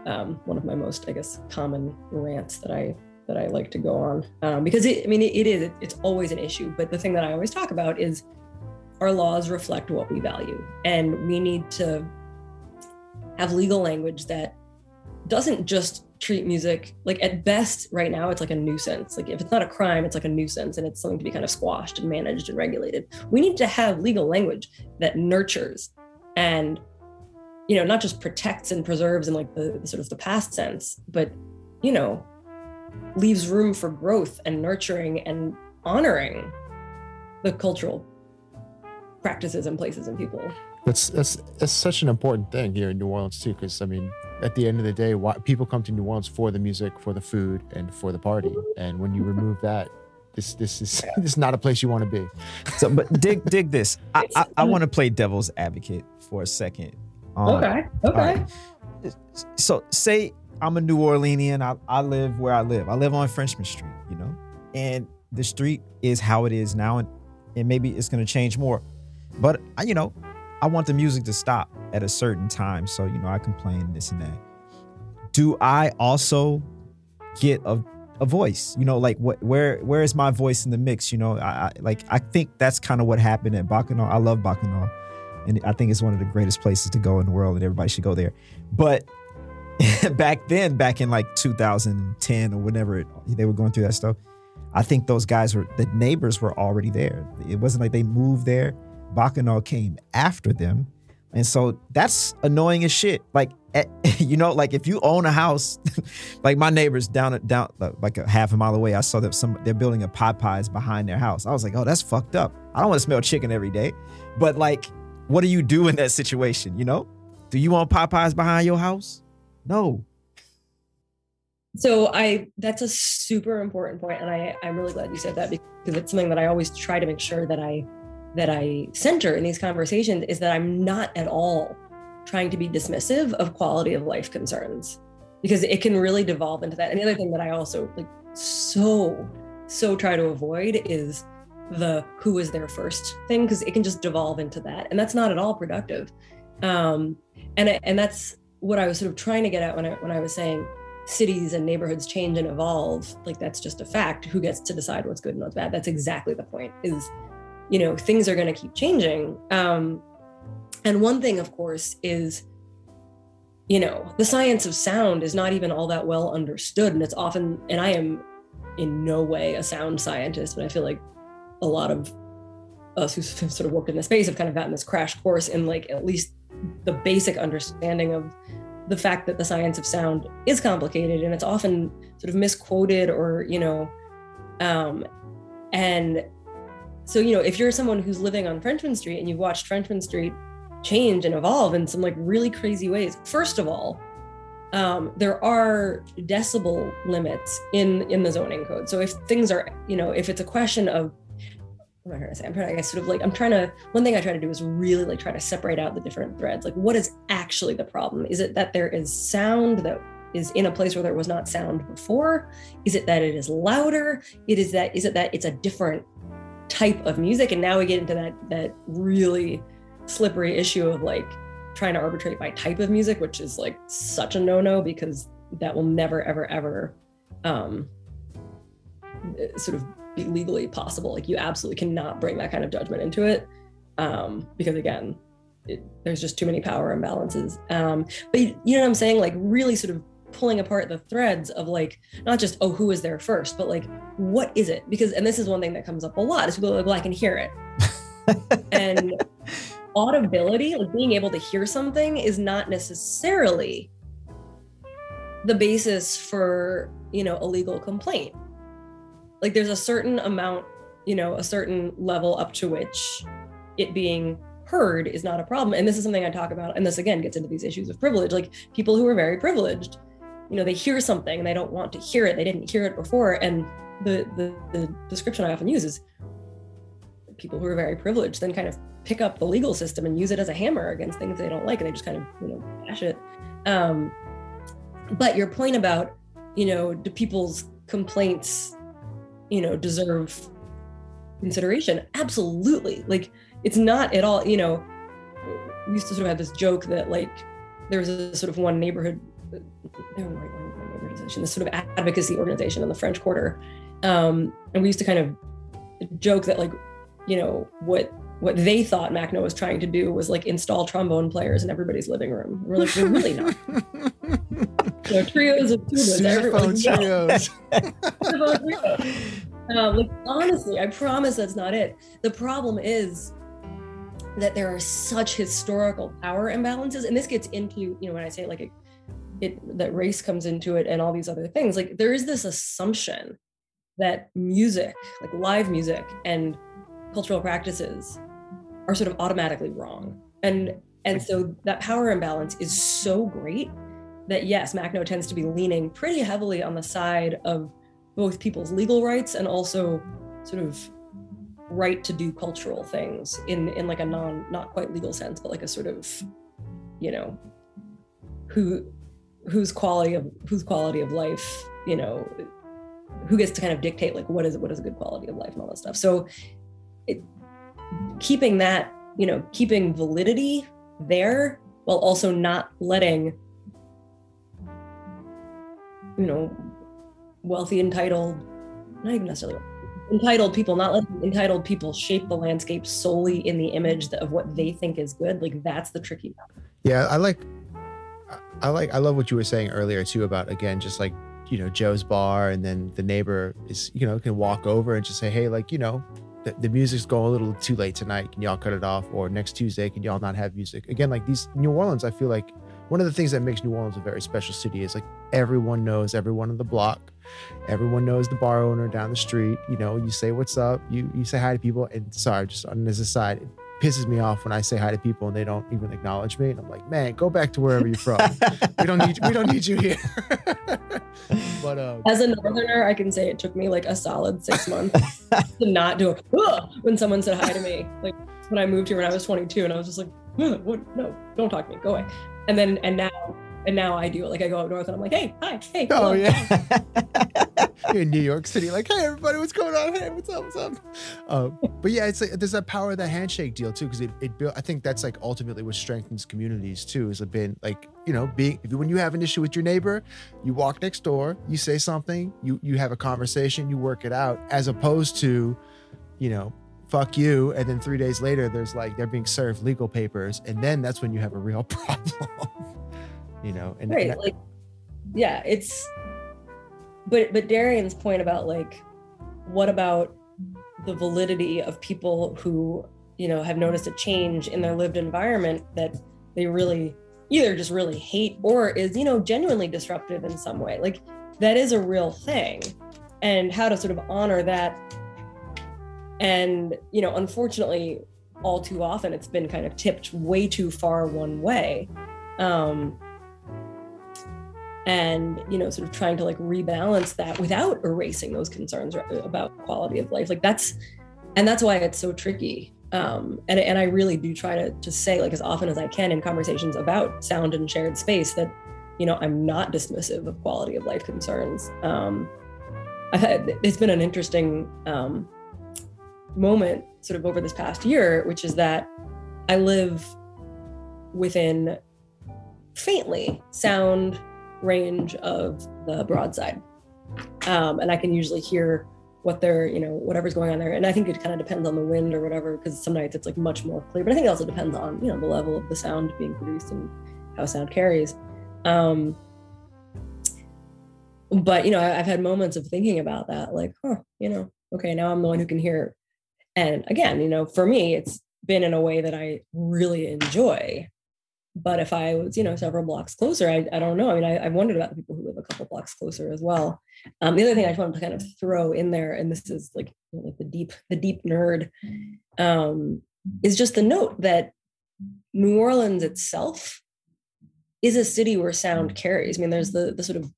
um, one of my most i guess common rants that i that i like to go on. Um, because it, i mean it, it is it's always an issue but the thing that i always talk about is our laws reflect what we value. And we need to have legal language that doesn't just treat music like at best right now it's like a nuisance. Like if it's not a crime it's like a nuisance and it's something to be kind of squashed and managed and regulated. We need to have legal language that nurtures and you know not just protects and preserves in like the, the sort of the past sense but you know leaves room for growth and nurturing and honoring the cultural practices and places and people that's that's that's such an important thing here in new orleans too because i mean at the end of the day, why, people come to New Orleans for the music, for the food, and for the party. And when you remove that, this this is [laughs] this is not a place you want to be. So, but dig [laughs] dig this. I I, I want to play devil's advocate for a second. Um, okay. Okay. Right. So say I'm a New Orleanian. I, I live where I live. I live on Frenchmen Street. You know, and the street is how it is now, and and maybe it's to change more. But I, you know, I want the music to stop at a certain time. So, you know, I complain this and that. Do I also get a, a voice? You know, like what where where is my voice in the mix? You know, I, I like I think that's kind of what happened at Bacchanal. I love Bacchanal. And I think it's one of the greatest places to go in the world and everybody should go there. But [laughs] back then, back in like 2010 or whenever it, they were going through that stuff, I think those guys were the neighbors were already there. It wasn't like they moved there. Bacchanal came after them. And so that's annoying as shit. Like, eh, [laughs] you know, like if you own a house, [laughs] like my neighbors down down uh, like a half a mile away, I saw that some they're building a Popeyes behind their house. I was like, oh, that's fucked up. I don't want to smell chicken every day. But like, what do you do in that situation? You know, do you want Popeyes behind your house? No. so I that's a super important point, and I I'm really glad you said that because it's something that I always try to make sure that I that I center in these conversations is that I'm not at all trying to be dismissive of quality of life concerns because it can really devolve into that. And the other thing that I also like so so try to avoid is the who was there first thing because it can just devolve into that and that's not at all productive um and and that's what i was sort of trying to get at when i when i was saying cities and neighborhoods change and evolve like that's just a fact. Who gets to decide what's good and what's bad? That's exactly the point is you know things are going to keep changing. Um, and one thing of course is you know the science of sound is not even all that well understood and it's often and i am in no way a sound scientist but i feel like a lot of us who sort of worked in the space have kind of gotten this crash course in like at least the basic understanding of the fact that the science of sound is complicated and it's often sort of misquoted or you know um, and so you know if you're someone who's living on frenchmen street and you've watched frenchmen street change and evolve in some like really crazy ways first of all um, there are decibel limits in in the zoning code. So if things are you know if it's a question of am I trying to say? I'm trying to, I sort of like I'm trying to, one thing I try to do is really like try to separate out the different threads. Like, what is actually the problem? Is it that there is sound that is in a place where there was not sound before? Is it that it is louder? It is that, is it that it's a different type of music? And now we get into that, that really slippery issue of like trying to arbitrate by type of music, which is like such a no no because that will never, ever, ever um, sort of be legally possible. Like you absolutely cannot bring that kind of judgment into it um, because again, it, there's just too many power imbalances. Um, but you, you know what I'm saying? Like really sort of pulling apart the threads of like not just oh who is there first, but like what is it? Because and this is one thing that comes up a lot is people like well I can hear it, [laughs] and audibility, like being able to hear something, is not necessarily the basis for you know a legal complaint like there's a certain amount you know a certain level up to which it being heard is not a problem. And this is something i talk about and this again gets into these issues of privilege. Like people who are very privileged you know they hear something and they don't want to hear it. They didn't hear it before. And the the, the description i often use is people who are very privileged then kind of pick up the legal system and use it as a hammer against things they don't like and they just kind of you know bash it. Um, but your point about you know do people's complaints you know deserve consideration. Absolutely. Like it's not at all you know we used to sort of have this joke that like there was a sort of one neighborhood organization this sort of advocacy organization in the french quarter. Um, and we used to kind of joke that like you know what what they thought Macno was trying to do was like install trombone players in everybody's living room. We're like, we're really not. [laughs] know, trios of tubas. Everyone, [laughs] trios. um, like honestly, I promise that's not it. The problem is that there are such historical power imbalances, and this gets into you know when I say like it, it that race comes into it and all these other things. Like there is this assumption that music, like live music, and cultural practices are sort of automatically wrong. And and so that power imbalance is so great that yes, Macno tends to be leaning pretty heavily on the side of both people's legal rights and also sort of right to do cultural things in in like a non not quite legal sense, but like a sort of, you know, who whose quality of whose quality of life, you know, who gets to kind of dictate like what is what is a good quality of life and all that stuff. So it, keeping that, you know, keeping validity there while also not letting, you know, wealthy, entitled, not even necessarily entitled people, not letting entitled people shape the landscape solely in the image of what they think is good. Like that's the tricky part. Yeah, I like, I like, I love what you were saying earlier too about again, just like you know Joe's bar, and then the neighbor is you know can walk over and just say, hey, like you know, the, the music's going a little too late tonight. Can y'all cut it off? Or next Tuesday, can y'all not have music? Again, like these New Orleans, I feel like one of the things that makes New Orleans a very special city is like everyone knows everyone on the block. Everyone knows the bar owner down the street. You know, you say what's up, you you say hi to people. And sorry, just on this aside, pisses me off when I say hi to people and they don't even acknowledge me. And I'm like, man, go back to wherever you're from. [laughs] we don't need we don't need you here. [laughs] but um, As a northerner, I can say it took me like a solid six months [laughs] to not do a when someone said hi to me. Like when I moved here when I was 22, and I was just like, what? No, don't talk to me. Go away. And then and now and now I do it. Like I go up north and I'm like, hey, hi, hey. oh hello." yeah, [laughs] in New York City, like, hey everybody, what's going on? Hey, what's up? What's up? Uh, but yeah, it's like there's that power of that handshake deal too, because it it built. I think that's like ultimately what strengthens communities too. Is a been like you know being when you have an issue with your neighbor, you walk next door, you say something, you you have a conversation, you work it out, as opposed to, you know. Fuck you, and then three days later, there's like they're being served legal papers, and then that's when you have a real [laughs] problem, you know. And, right and like yeah it's but but Darrian's point about like what about the validity of people who you know have noticed a change in their lived environment that they really either just really hate or is you know genuinely disruptive in some way? Like that is a real thing. And how to sort of honor that. And you know unfortunately all too often it's been kind of tipped way too far one way. Um and you know sort of trying to like rebalance that without erasing those concerns about quality of life like that's and that's why it's so tricky um and, and i really do try to to say like as often as i can in conversations about sound and shared space that you know i'm not dismissive of quality of life concerns um had it's been an interesting um moment sort of over this past year which is that i live within faintly sound range of the broadside. Um, and I can usually hear what they're, you know, whatever's going on there. And I think it kind of depends on the wind or whatever, because some nights it's like much more clear. But I think it also depends on, you know, the level of the sound being produced and how sound carries. Um, but you know, I've had moments of thinking about that, like, huh, you know, okay, now I'm the one who can hear. And again, you know, for me, it's been in a way that I really enjoy but if I was, you know, several blocks closer, I, I don't know. I mean, I, I wondered about the people who live a couple blocks closer as well. Um, the other thing I just wanted to kind of throw in there, and this is like, you know, like the deep, the deep nerd, um, is just the note that New Orleans itself is a city where sound carries. I mean, there's the the sort of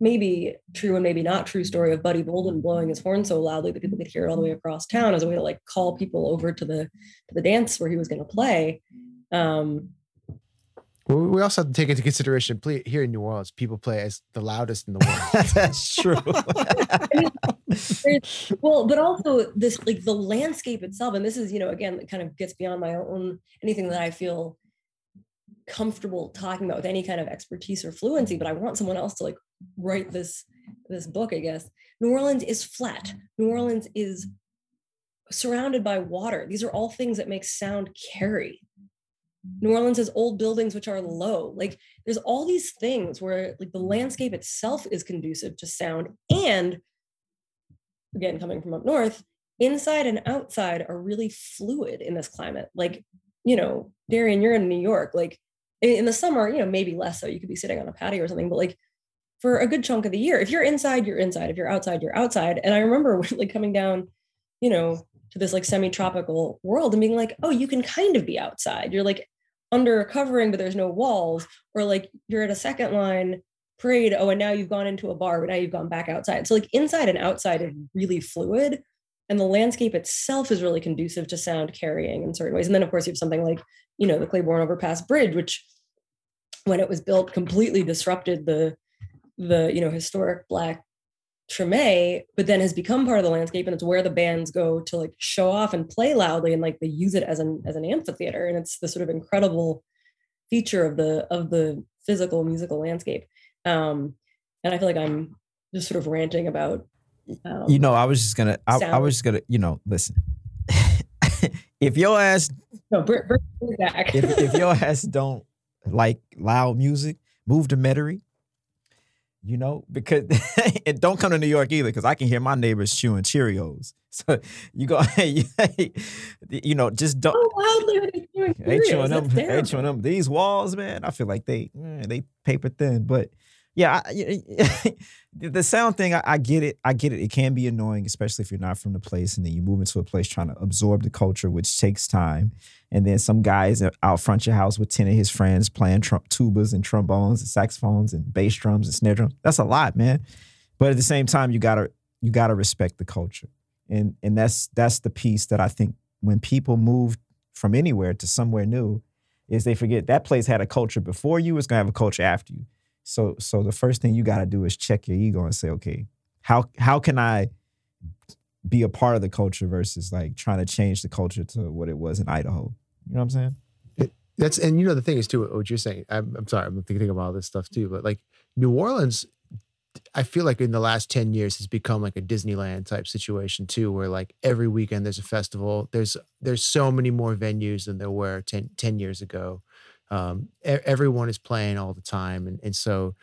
maybe true and maybe not true story of Buddy Bolden blowing his horn so loudly that people could hear it all the way across town as a way to like call people over to the to the dance where he was going to play. Um, we also have to take into consideration play, here in New Orleans, people play as the loudest in the world. [laughs] That's true. There's- [laughs] well, but also this like the landscape itself, and this is you know again it kind of gets beyond my own anything that I feel comfortable talking about with any kind of expertise or fluency. But I want someone else to like write this this book. I guess New Orleans is flat. New Orleans is surrounded by water. These are all things that make sound carry. New Orleans has old buildings which are low. Like there's all these things where like the landscape itself is conducive to sound and again coming from up north, inside and outside are really fluid in this climate. Like, you know, Darrian, you're in New York. Like in, the summer, you know, maybe less so. You could be sitting on a patio or something, but like for a good chunk of the year, if you're inside, you're inside. If you're outside, you're outside. And I remember [laughs] like coming down, you know, to this like semi-tropical world and being like, oh, you can kind of be outside. You're like under a covering, but there's no walls, or like you're at a second line parade. Oh, and now you've gone into a bar, but now you've gone back outside. So like inside and outside is really fluid. And the landscape itself is really conducive to sound carrying in certain ways. And then of course you have something like, you know, the Claiborne Overpass Bridge, which when it was built completely disrupted the the, you know, historic black Treme, but then has become part of the landscape and it's where the bands go to like show off and play loudly and like they use it as an as an amphitheater. And it's the sort of incredible feature of the of the physical musical landscape. Um, and I feel like I'm just sort of ranting about um, you know, I was just gonna. I, I was just gonna. You know, listen. [laughs] if your ass, no, bring, bring back. if, if your [laughs] ass don't like loud music, move to Metairie. You know, because [laughs] and don't come to New York either, because I can hear my neighbors chewing Cheerios. [laughs] So you go, [laughs] you know, just don't. Loudly are they chewing them. Ain't chewing them. These walls, man. I feel like they mm, they paper thin. But yeah, I, [laughs] the sound thing, I, I, get it. I get it. It can be annoying, especially if you're not from the place and then you move into a place trying to absorb the culture, which takes time. And then some guys out front your house with 10 of his friends playing trump tubas and trombones and saxophones and bass drums and snare drums. That's a lot, man. But at the same time, you gotta you gotta respect the culture. And and that's that's the piece that I think when people move from anywhere to somewhere new, is they forget that place had a culture before you, it's gonna have a culture after you. So so the first thing you got to do is check your ego and say, okay, how how can I be a part of the culture versus like trying to change the culture to what it was in Idaho. You know what I'm saying? That's and you know the thing is too what you're saying. I'm, I'm sorry, I'm thinking about all this stuff too, but like New Orleans, I feel like in the last ten years has become like a Disneyland type situation too, where like every weekend there's a festival. There's there's so many more venues than there were 10, 10 years ago um, everyone is playing all the time and, and so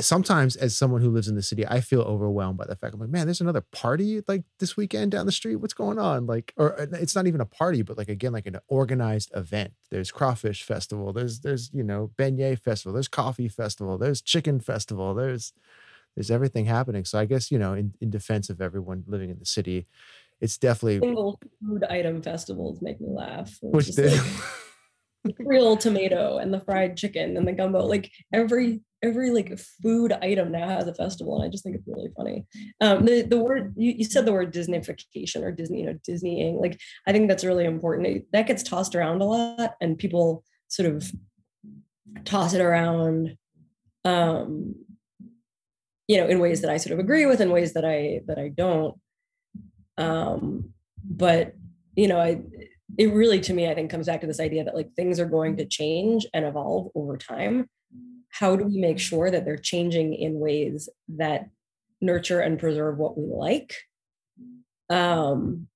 sometimes as someone who lives in the city i feel overwhelmed by the fact i'm like man there's another party like this weekend down the street? What's going on? Like or uh, it's not even a party but like again like an organized event. There's crawfish festival there's there's you know beignet festival there's coffee festival there's chicken festival there's there's everything happening. So i guess you know in, in defense of everyone living in the city it's definitely single food item festivals make me laugh which [laughs] real tomato and the fried chicken and the gumbo like every every like food item now has a festival and i just think it's really funny. Um the, the word you, you said the word disneyfication or disney you know disneying like i think that's really important. It, that gets tossed around a lot and people sort of toss it around um you know in ways that i sort of agree with in ways that i that i don't. Um but you know i it really to me i think comes back to this idea that like things are going to change and evolve over time. How do we make sure that they're changing in ways that nurture and preserve what we like? Um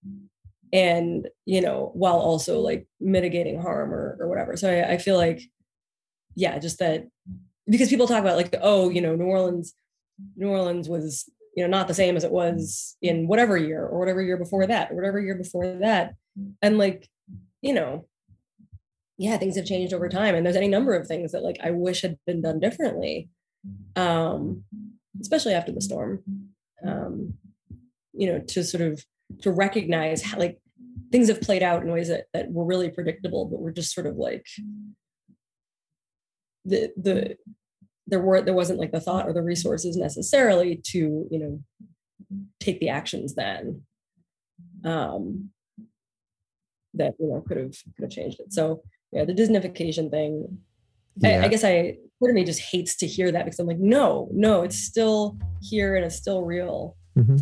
and you know while also like mitigating harm or, or whatever. So I, I feel like yeah just that because people talk about like oh you know new orleans new orleans was you know not the same as it was in whatever year or whatever year before that or whatever year before that and like you know yeah things have changed over time and there's any number of things that like i wish had been done differently um especially after the storm um you know to sort of to recognize how like things have played out in ways that, that were really predictable but were just sort of like the the there were there wasn't like the thought or the resources necessarily to you know take the actions then um that you know could have could have changed it. So yeah, the Disneyfication thing. Yeah. I, I, guess I part of me just hates to hear that because I'm like, no, no, it's still here and it's still real. Mm-hmm.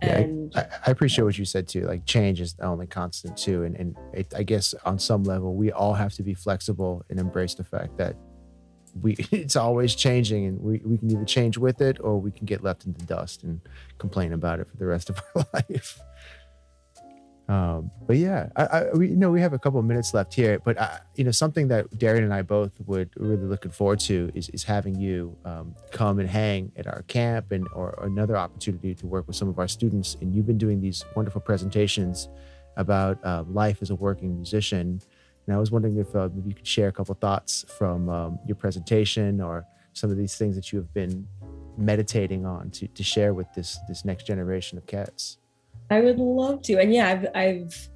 And yeah, I, I, appreciate what you said too. Like change is the only constant too, and and it, I guess on some level we all have to be flexible and embrace the fact that we [laughs] it's always changing, and we we can either change with it or we can get left in the dust and complain about it for the rest of [laughs] our life. Um, but yeah, I, I, we you know we have a couple of minutes left here, but I, you know something that Darrian and I both would really looking forward to is, is having you um, come and hang at our camp and or, another opportunity to work with some of our students. And you've been doing these wonderful presentations about uh, life as a working musician. And I was wondering if uh, maybe you could share a couple thoughts from um, your presentation or some of these things that you have been meditating on to, to share with this this next generation of cats. I would love to. And yeah, I've I've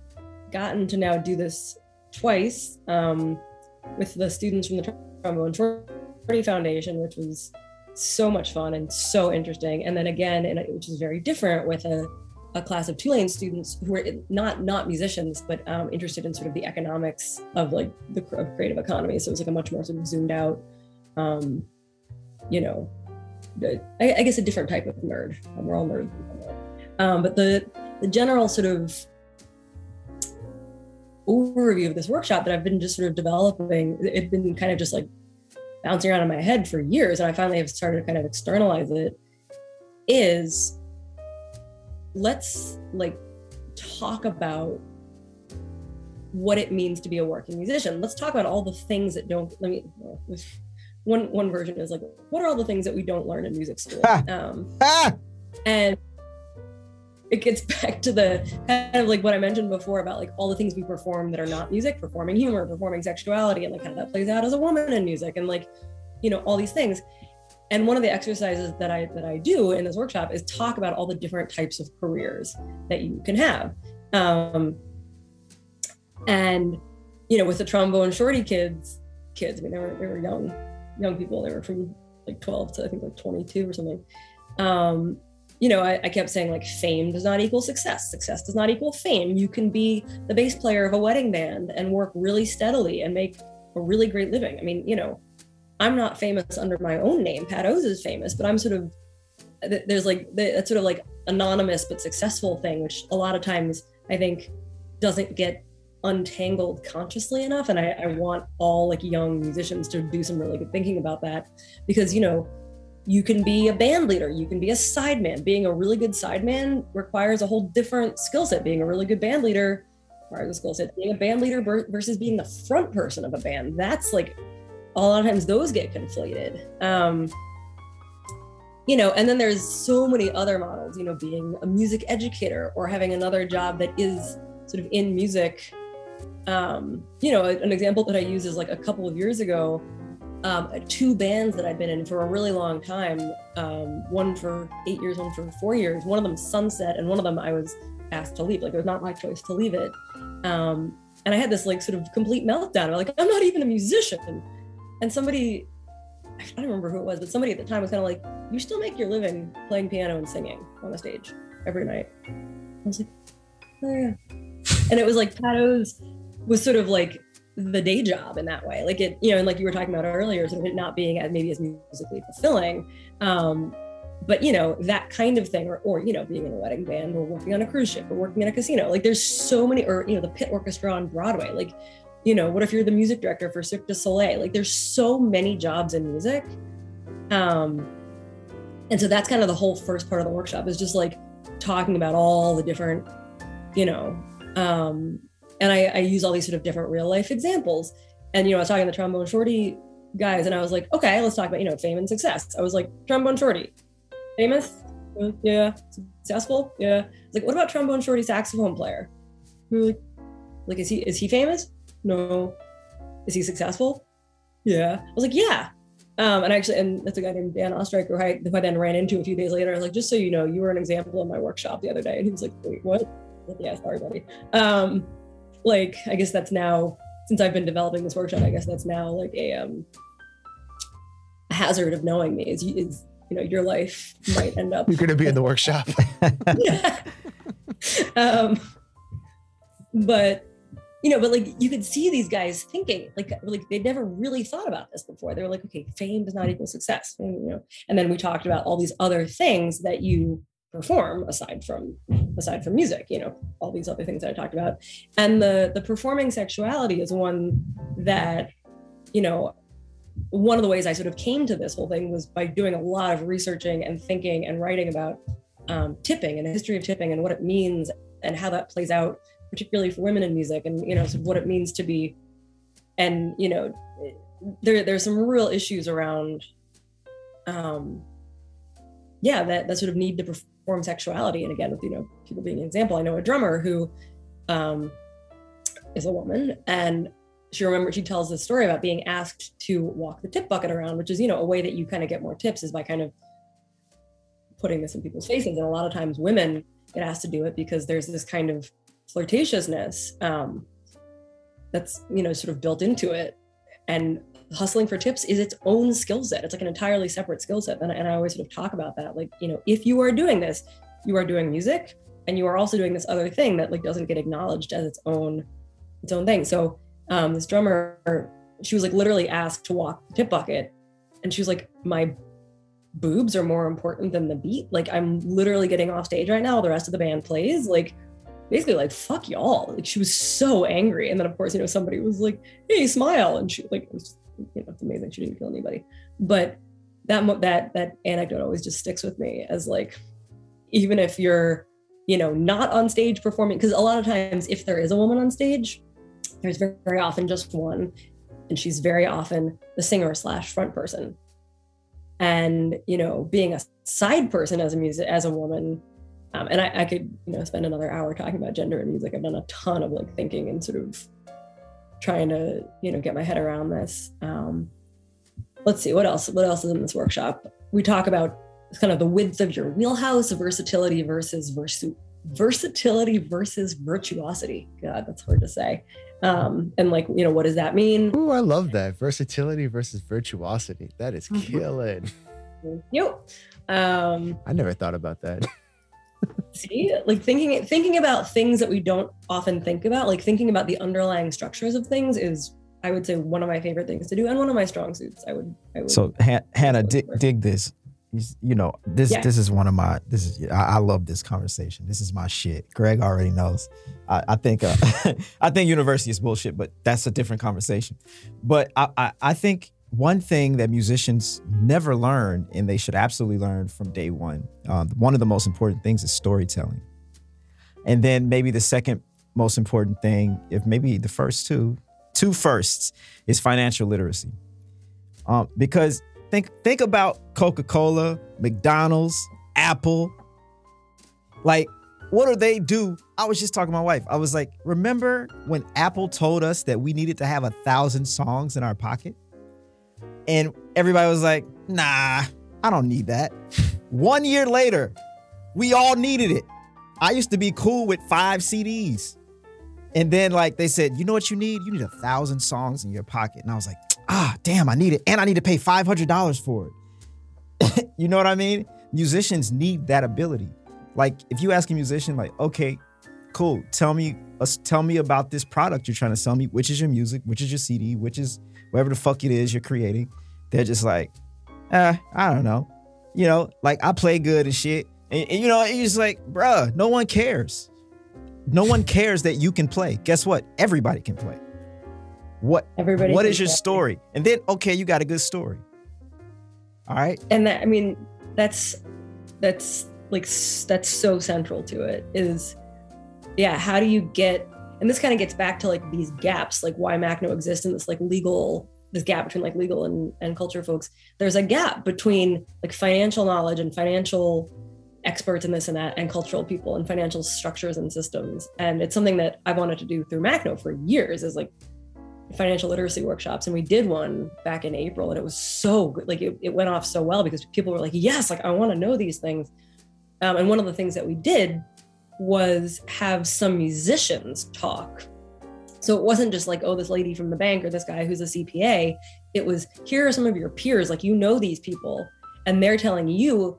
gotten to now do this twice um, with the students from the Trombone Shorty Foundation, which was so much fun and so interesting. And then again, which is very different with a, a class of Tulane students who are not not musicians, but um, interested in sort of the economics of like the of creative economy. So it was like a much more sort of zoomed out, um, you know, I, I, guess a different type of nerd. We're all nerds. Um, but the the general sort of overview of this workshop that I've been just sort of developing, it's been kind of just like bouncing around in my head for years, and I finally have started to kind of externalize it, is let's like talk about what it means to be a working musician. Let's talk about all the things that don't let me one one version is like what are all the things that we don't learn in music school? Um, and it gets [laughs] back to the kind of like what I mentioned before about like all the things we perform that are not music, performing humor, performing sexuality, and like how that plays out as a woman in music, and like, you know, all these things. and one of the exercises that I that I do in this workshop is talk about all the different types of careers that you can have. Um, and you know, with the trombone shorty kids, kids, I mean, they were they were young, young people. They were from like 12 to I think like 22 or something. Um, you know, I, I, kept saying like fame does not equal success. Success does not equal fame. You can be the bass player of a wedding band and work really steadily and make a really great living. I mean, you know, I'm not famous under my own name. Pat O's is famous, but I'm sort of there's like that sort of like anonymous but successful thing, which a lot of times I think doesn't get untangled consciously enough. And I, I want all like young musicians to do some really good thinking about that because you know you can be a band leader, you can be a sideman. Being a really good sideman requires a whole different skill set. Being a really good band leader requires a skill set. Being a band leader versus being the front person of a band, that's like a lot of times those get conflated. Um, you know, and then there's so many other models, you know, being a music educator or having another job that is sort of in music. Um, you know, an example that I use is like a couple of years ago, um, two bands that I'd been in for a really long time, um, one for eight years, one for four years. One of them sunset, and one of them I was asked to leave. Like it was not my choice to leave it. Um, and I had this like sort of complete meltdown. I'm like, I'm not even a musician. And somebody, I don't remember who it was, but somebody at the time was kind of like, you still make your living playing piano and singing on a stage every night. I was like, oh yeah. And it was like Pat O's was sort of like the day job in that way. Like it, you know, and like you were talking about earlier, sort of it not being as maybe as musically fulfilling. Um, but you know, that kind of thing, or or you know, being in a wedding band or working on a cruise ship or working in a casino. Like there's so many, or you know, the pit orchestra on Broadway. Like, you know, what if you're the music director for Cirque du Soleil? Like there's so many jobs in music. Um, and so that's kind of the whole first part of the workshop is just like talking about all the different, you know, um, and I, I use all these sort of different real life examples. And you know, I was talking to the trombone shorty guys, and I was like, okay, let's talk about you know fame and success. I was like, trombone shorty, famous, yeah, successful, yeah. I was like, what about trombone shorty saxophone player? Like, like, is he is he famous? No. Is he successful? Yeah. I was like, yeah. Um, and actually, and that's a guy named Dan Oestreicher who I, who I then ran into a few days later. I was like, just so you know, you were an example in my workshop the other day. And he was like, wait, what? Yeah, sorry, buddy. Um, like I guess that's now since I've been developing this workshop, I guess that's now like a um a hazard of knowing me is is you know your life might end up [laughs] you're going to be in the workshop. [laughs] [laughs] Um but you know but like you could see these guys thinking like like they'd never really thought about this before. They were like okay fame does not equal success. And, you know and then we talked about all these other things that you perform aside from aside from music you know all these other things that i talked about. And the the performing sexuality is one that you know one of the ways i sort of came to this whole thing was by doing a lot of researching and thinking and writing about um, tipping and the history of tipping and what it means and how that plays out particularly for women in music and you know sort of what it means to be and you know there there's some real issues around um yeah that that sort of need to perform form sexuality. And again, with you know people being an example, I know a drummer who um, is a woman, and she remembers she tells this story about being asked to walk the tip bucket around, which is you know a way that you kind of get more tips is by kind of putting this in people's faces. And a lot of times women get asked to do it because there's this kind of flirtatiousness um, that's you know sort of built into it and hustling for tips is its own skill set. It's like an entirely separate skill set. And, and I always sort of talk about that. Like, you know, if you are doing this, you are doing music and you are also doing this other thing that like doesn't get acknowledged as its own its own thing. So um, this drummer, she was like literally asked to walk the tip bucket. And she was like, my boobs are more important than the beat. Like I'm literally getting off stage right now the rest of the band plays. Like basically like fuck y'all. Like she was so angry. And then of course, you know, somebody was like, hey, smile. And she like was you know, it's amazing she didn't kill anybody. But that that that anecdote always just sticks with me as like, even if you're, you know, not on stage performing, because a lot of times if there is a woman on stage, there's very, very often just one, and she's very often the singer slash front person. And you know, being a side person as a music as a woman um, and I, I, could you know spend another hour talking about gender and music i've done a ton of like thinking and sort of trying to you know get my head around this um, let's see what else. What else is in this workshop? We talk about kind of the width of your wheelhouse, versatility versus versus versatility versus virtuosity. God, that's hard to say. Um, and like, you know, what does that mean? Ooh, I love that versatility versus virtuosity. That is [laughs] killing. You. Um, I never thought about that. [laughs] see like thinking thinking about things that we don't often think about like thinking about the underlying structures of things is i would say one of my favorite things to do and one of my strong suits i would i would So Han- Hannah, dig, dig this. You You know this. Yeah. This is one of my. This is. I, I love this conversation. This is my shit. Greg already knows. I, I think. Uh, [laughs] I think university is bullshit, but that's a different conversation. But I, I, I think one thing that musicians never learn, and they should absolutely learn from day one. Uh, one of the most important things is storytelling, and then maybe the second most important thing, if maybe the first two, two firsts, is financial literacy. Um, because think think about Coca-Cola, McDonald's, Apple. Like, what do they do? I was just talking to my wife. I was like, remember when Apple told us that we needed to have a thousand songs in our pocket? And everybody was like, nah, I don't need that. [laughs] One year later, we all needed it. I used to be cool with five CDs. And then like they said, you know what you need? You need a thousand songs in your pocket. And I was like, ah, damn, I need it. And I need to pay $500 for it. [laughs] you know what I mean? Musicians need that ability. Like if you ask a musician, like, okay, cool, tell me, uh, tell me about this product you're trying to sell me, which is your music, which is your CD, which is whatever the fuck it is you're creating. They're just like, eh, I don't know. You know, like I play good and shit. And, and, you know, you're just like, bruh, no one cares. No one cares that you can play. Guess what? Everybody can play. What everybody what is your play. story? And then okay, you got a good story. All right. and that i mean that's that's like that's so central to it is yeah how do you get and this kind of gets back to like these gaps like why macno exists in this like legal this gap between like legal and, and culture folks. There's a gap between like financial knowledge and financial experts in this and that and cultural people and financial structures and systems. And it's something that i wanted to do through macno for years is like financial literacy workshops. And we did one back in april and it was so good like it, it went off so well because people were like yes like i want to know these things. Um, and one of the things that we did was have some musicians talk. So it wasn't just like oh this lady from the bank or this guy who's a cpa it was here are some of your peers like you know these people and they're telling you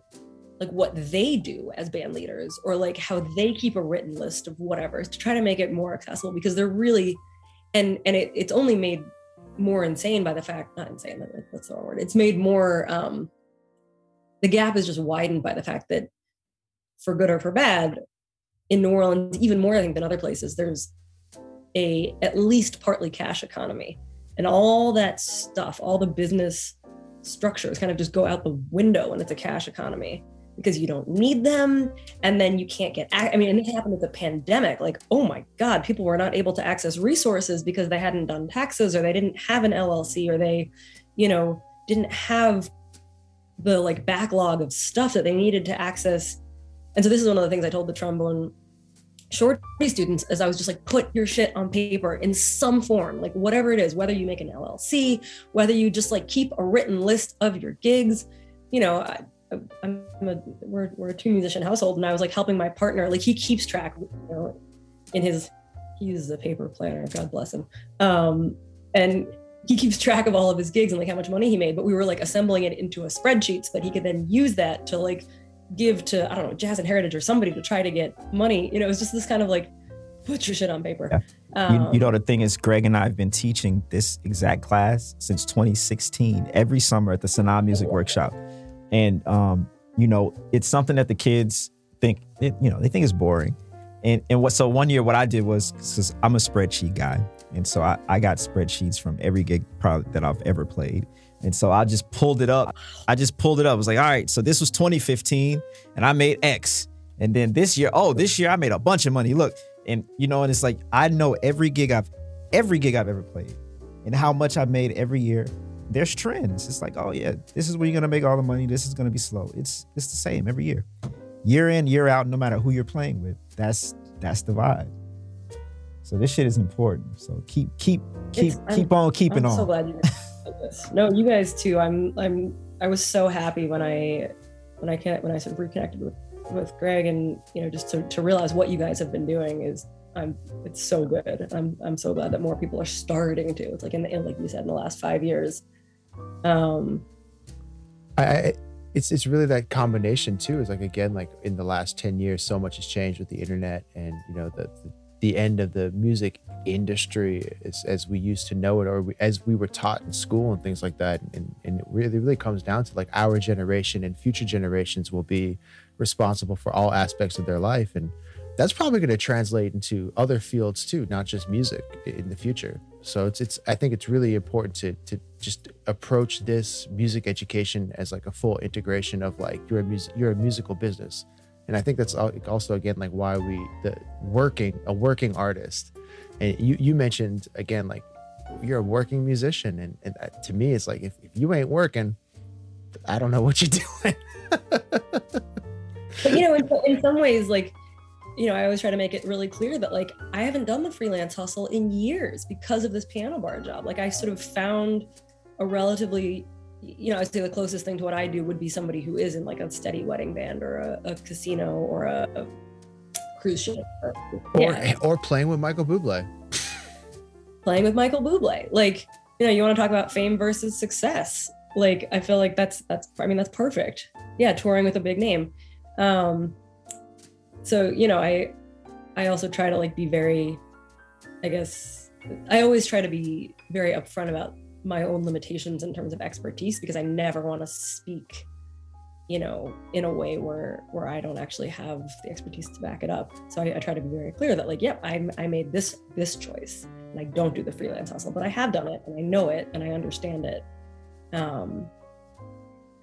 like what they do as band leaders or like how they keep a written list of whatever to try to make it more accessible because they're really and and it, it's only made more insane by the fact not insane that's the wrong word? It's made more um the gap is just widened by the fact that for good or for bad in new orleans even more i think than other places there's a at least partly cash economy. And all that stuff all the business structures kind of just go out the window when it's a cash economy because you don't need them. And then you can't get i mean and it happened with the pandemic. Like oh my god people were not able to access resources because they hadn't done taxes or they didn't have an llc or they you know didn't have the like backlog of stuff that they needed to access and so this is one of the things i told the trombone shorty students is i was just like put your shit on paper in some form like whatever it is whether you make an llc whether you just like keep a written list of your gigs you know I, I'm a we're, we're a two musician household, and I was like helping my partner. Like he keeps track, you know, in his he uses a paper planner. God bless him. Um, and he keeps track of all of his gigs and like how much money he made. But we were like assembling it into a spreadsheet so that he could then use that to like give to I don't know Jazz and Heritage or somebody to try to get money. You know, it's just this kind of like put your shit on paper. Yeah. You, Um, you know, the thing is, Greg and I have been teaching this exact class since 2016, every summer at the Sanaa Music Workshop. And, um, you know, it's something that the kids think, it, you know, they think is boring. And, and what, so one year, what I did was, because I'm a spreadsheet guy. And so I, I got spreadsheets from every gig product that I've ever played. And so I just pulled it up. I just pulled it up. I was like, all right, so this was 2015 and I made X. And then this year, oh, this year I made a bunch of money. Look, and you know, and it's like I know every gig I've every gig I've ever played and how much I've made every year. There's trends. It's like, oh yeah, this is where you're gonna make all the money. This is gonna be slow. It's it's the same every year. Year in, year out, no matter who you're playing with. That's that's the vibe. So this shit is important. So keep keep keep It's- I'm- keep on keeping I'm on. so glad you. [laughs] goodness. No, you guys too. I'm I'm I was so happy when I when I can when I sort of reconnected with with Greg and you know just to, to realize what you guys have been doing is I'm it's so good. I'm I'm so glad that more people are starting to. It's like in the like you said in the last five years. Um I, I it's it's really that combination too. Is like again, like in the last ten years, so much has changed with the internet and you know the the, the end of the music industry as, as we used to know it or we, as we were taught in school and things like that. And, and it really really comes down to like our generation and future generations will be responsible for all aspects of their life and that's probably going to translate into other fields too, not just music in the future. So it's it's I think it's really important to to just approach this music education as like a full integration of like you're a music you're a musical business. And I think that's also again like why we the working a working artist. And you you mentioned again like you're a working musician and, and uh, to me it's like if, if you ain't working I don't know what you're [laughs] doing. but you know in, in some ways like you know, I always try to make it really clear that like I haven't done the freelance hustle in years because of this piano bar job. Like I sort of found a relatively, you know, I'd say the closest thing to what I do would be somebody who is in like a steady wedding band or a, a casino or a, a, cruise ship. Or, yeah. or, or playing with Michael Bublé. playing with Michael Bublé. Like, you know, you want to talk about fame versus success. Like, I feel like that's, that's, I mean, that's perfect. Yeah. Touring with a big name. Um, so you know i i also try to like be very i guess i always try to be very upfront about my own limitations in terms of expertise because i never want to speak you know in a way where where i don't actually have the expertise to back it up. So i, I try to be very clear that like yep yeah, I, I made this this choice and i don't do the freelance hustle but i have done it and i know it and i understand it. Um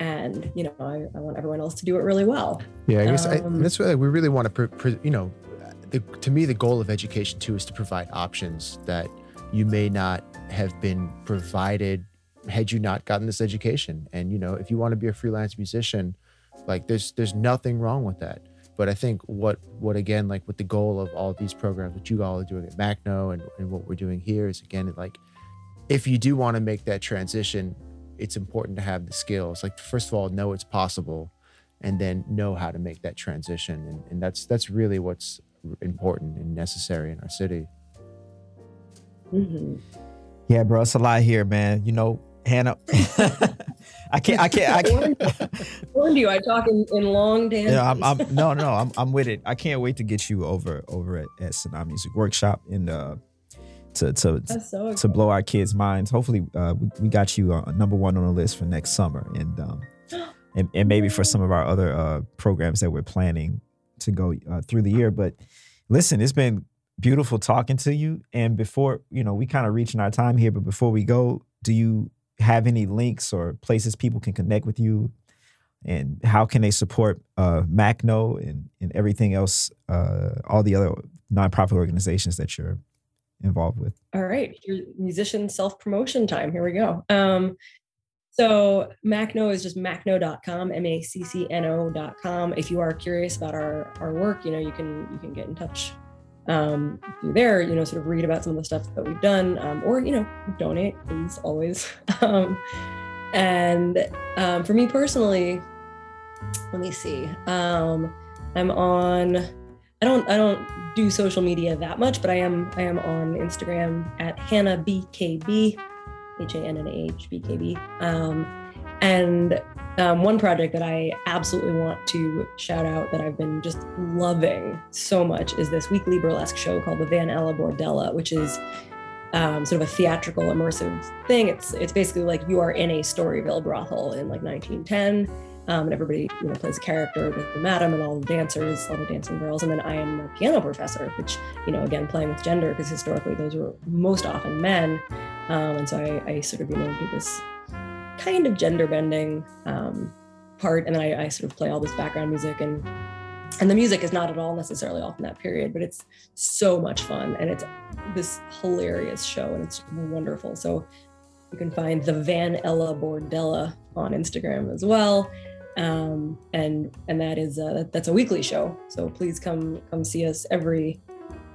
and you know I, I, want everyone else to do it really well. Yeah i guess um, I, that's what we really want to you know the, to me the goal of education too is to provide options that you may not have been provided had you not gotten this education and you know if you want to be a freelance musician like there's there's nothing wrong with that but i think what what again like with the goal of all of these programs what you all are doing at macno and, and what we're doing here is again like if you do want to make that transition it's important to have the skills. Like first of all, know it's possible, and then know how to make that transition. And, and that's that's really what's important and necessary in our city. Mm-hmm. Yeah, bro, it's a lot here, man. You know, Hannah. [laughs] I can't. I can't. I can't. warned you. I talk in, in long dances. Yeah, I'm, I'm, no, no. I'm, [laughs] I'm with it. I can't wait to get you over over at, at Sanaa Music Workshop in uh, to to so to blow our kids' minds. Hopefully, uh, we, we got you uh, number one on the list for next summer, and um, [gasps] and, and maybe for some of our other uh, programs that we're planning to go uh, through the year. But listen, it's been beautiful talking to you. And before you know, we kind of reaching our time here. But before we go, do you have any links or places people can connect with you? And how can they support uh, Macno and, and everything else, uh, all the other nonprofit organizations that you're involved with? All right, musician self promotion time. Here we go. Um, so Macno is just macno.com, M-A-C-C-N-O.com. If you are curious about our, our work, you know, you can you can get in touch um, through there, you know, sort of read about some of the stuff that we've done, um, or, you know, donate, please, always. [laughs] um, and um, for me personally, let me see. Um, I'm on, I don't, I don't do social media that much, but I am I am on Instagram at Hannah BKB, H A N N A H B K B. Um, and um, one project that I absolutely want to shout out that I've been just loving so much is this weekly burlesque show called the Van Ella Bordella, which is um, sort of a theatrical immersive thing. It's it's basically like you are in a Storyville brothel in like 1910 um, and everybody you know plays a character with the madam and all the dancers, all the dancing girls, and then I am a piano professor, which you know again playing with gender because historically those were most often men, um, and so I, I, sort of you know do this kind of gender bending um, part, and I, I sort of play all this background music and and the music is not at all necessarily off in that period, but it's so much fun and it's this hilarious show and it's wonderful. So you can find the Van Ella Bordella on Instagram as well um, and and that is uh, that's a weekly show. So please come come see us every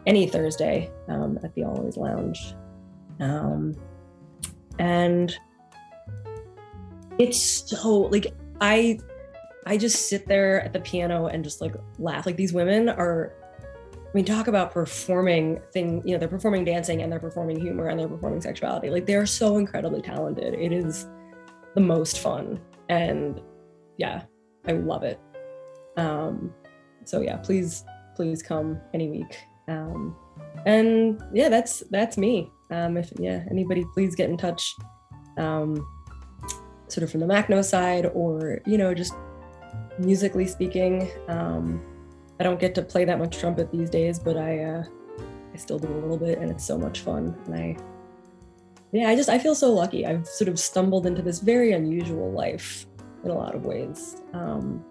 any Thursday um, at the AllWays Lounge. Um, and it's so like I I just sit there at the piano and just like laugh. Like these women are I mean, talk about performing thing, you know, they're performing dancing and they're performing humor and they're performing sexuality. Like they're so incredibly talented. It is the most fun. And yeah, I love it. Um, so yeah, please, please come any week. Um, and yeah, that's that's me. Um, if yeah, anybody please get in touch. Um, sort of from the Macno side or, you know, just musically speaking. Um, I don't get to play that much trumpet these days, but I uh, I still do a little bit, and it's so much fun. And I, yeah, I just I feel so lucky. I've sort of stumbled into this very unusual life in a lot of ways. Um,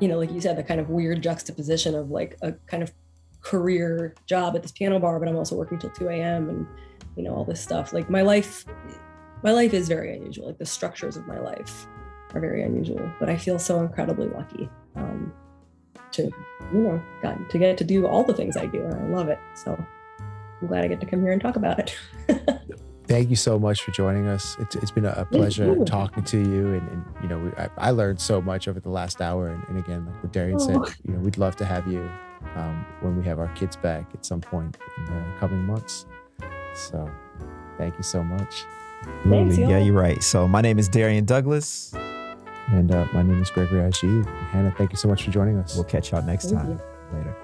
you know, like you said, the kind of weird juxtaposition of like a kind of career job at this piano bar, but I'm also working till 2 a.m. and you know all this stuff. Like my life, my life is very unusual. Like the structures of my life are very unusual, but I feel so incredibly lucky. Um, to you know got to get to do all the things I do and I love it. So I'm glad I get to come here and talk about it. [laughs] Thank you so much for joining us. It's, it's been a pleasure talking to you, and, and you know we, I, I, learned so much over the last hour. And, and again, like what Darrian oh. said, you know we'd love to have you um, when we have our kids back at some point in the coming months. So, thank you so much. Thanks, yeah, you're right. So my name is Darrian Douglas. And uh, my name is Gregory Agid. Hannah, thank you so much for joining us. We'll catch y'all next thank time. You. Later.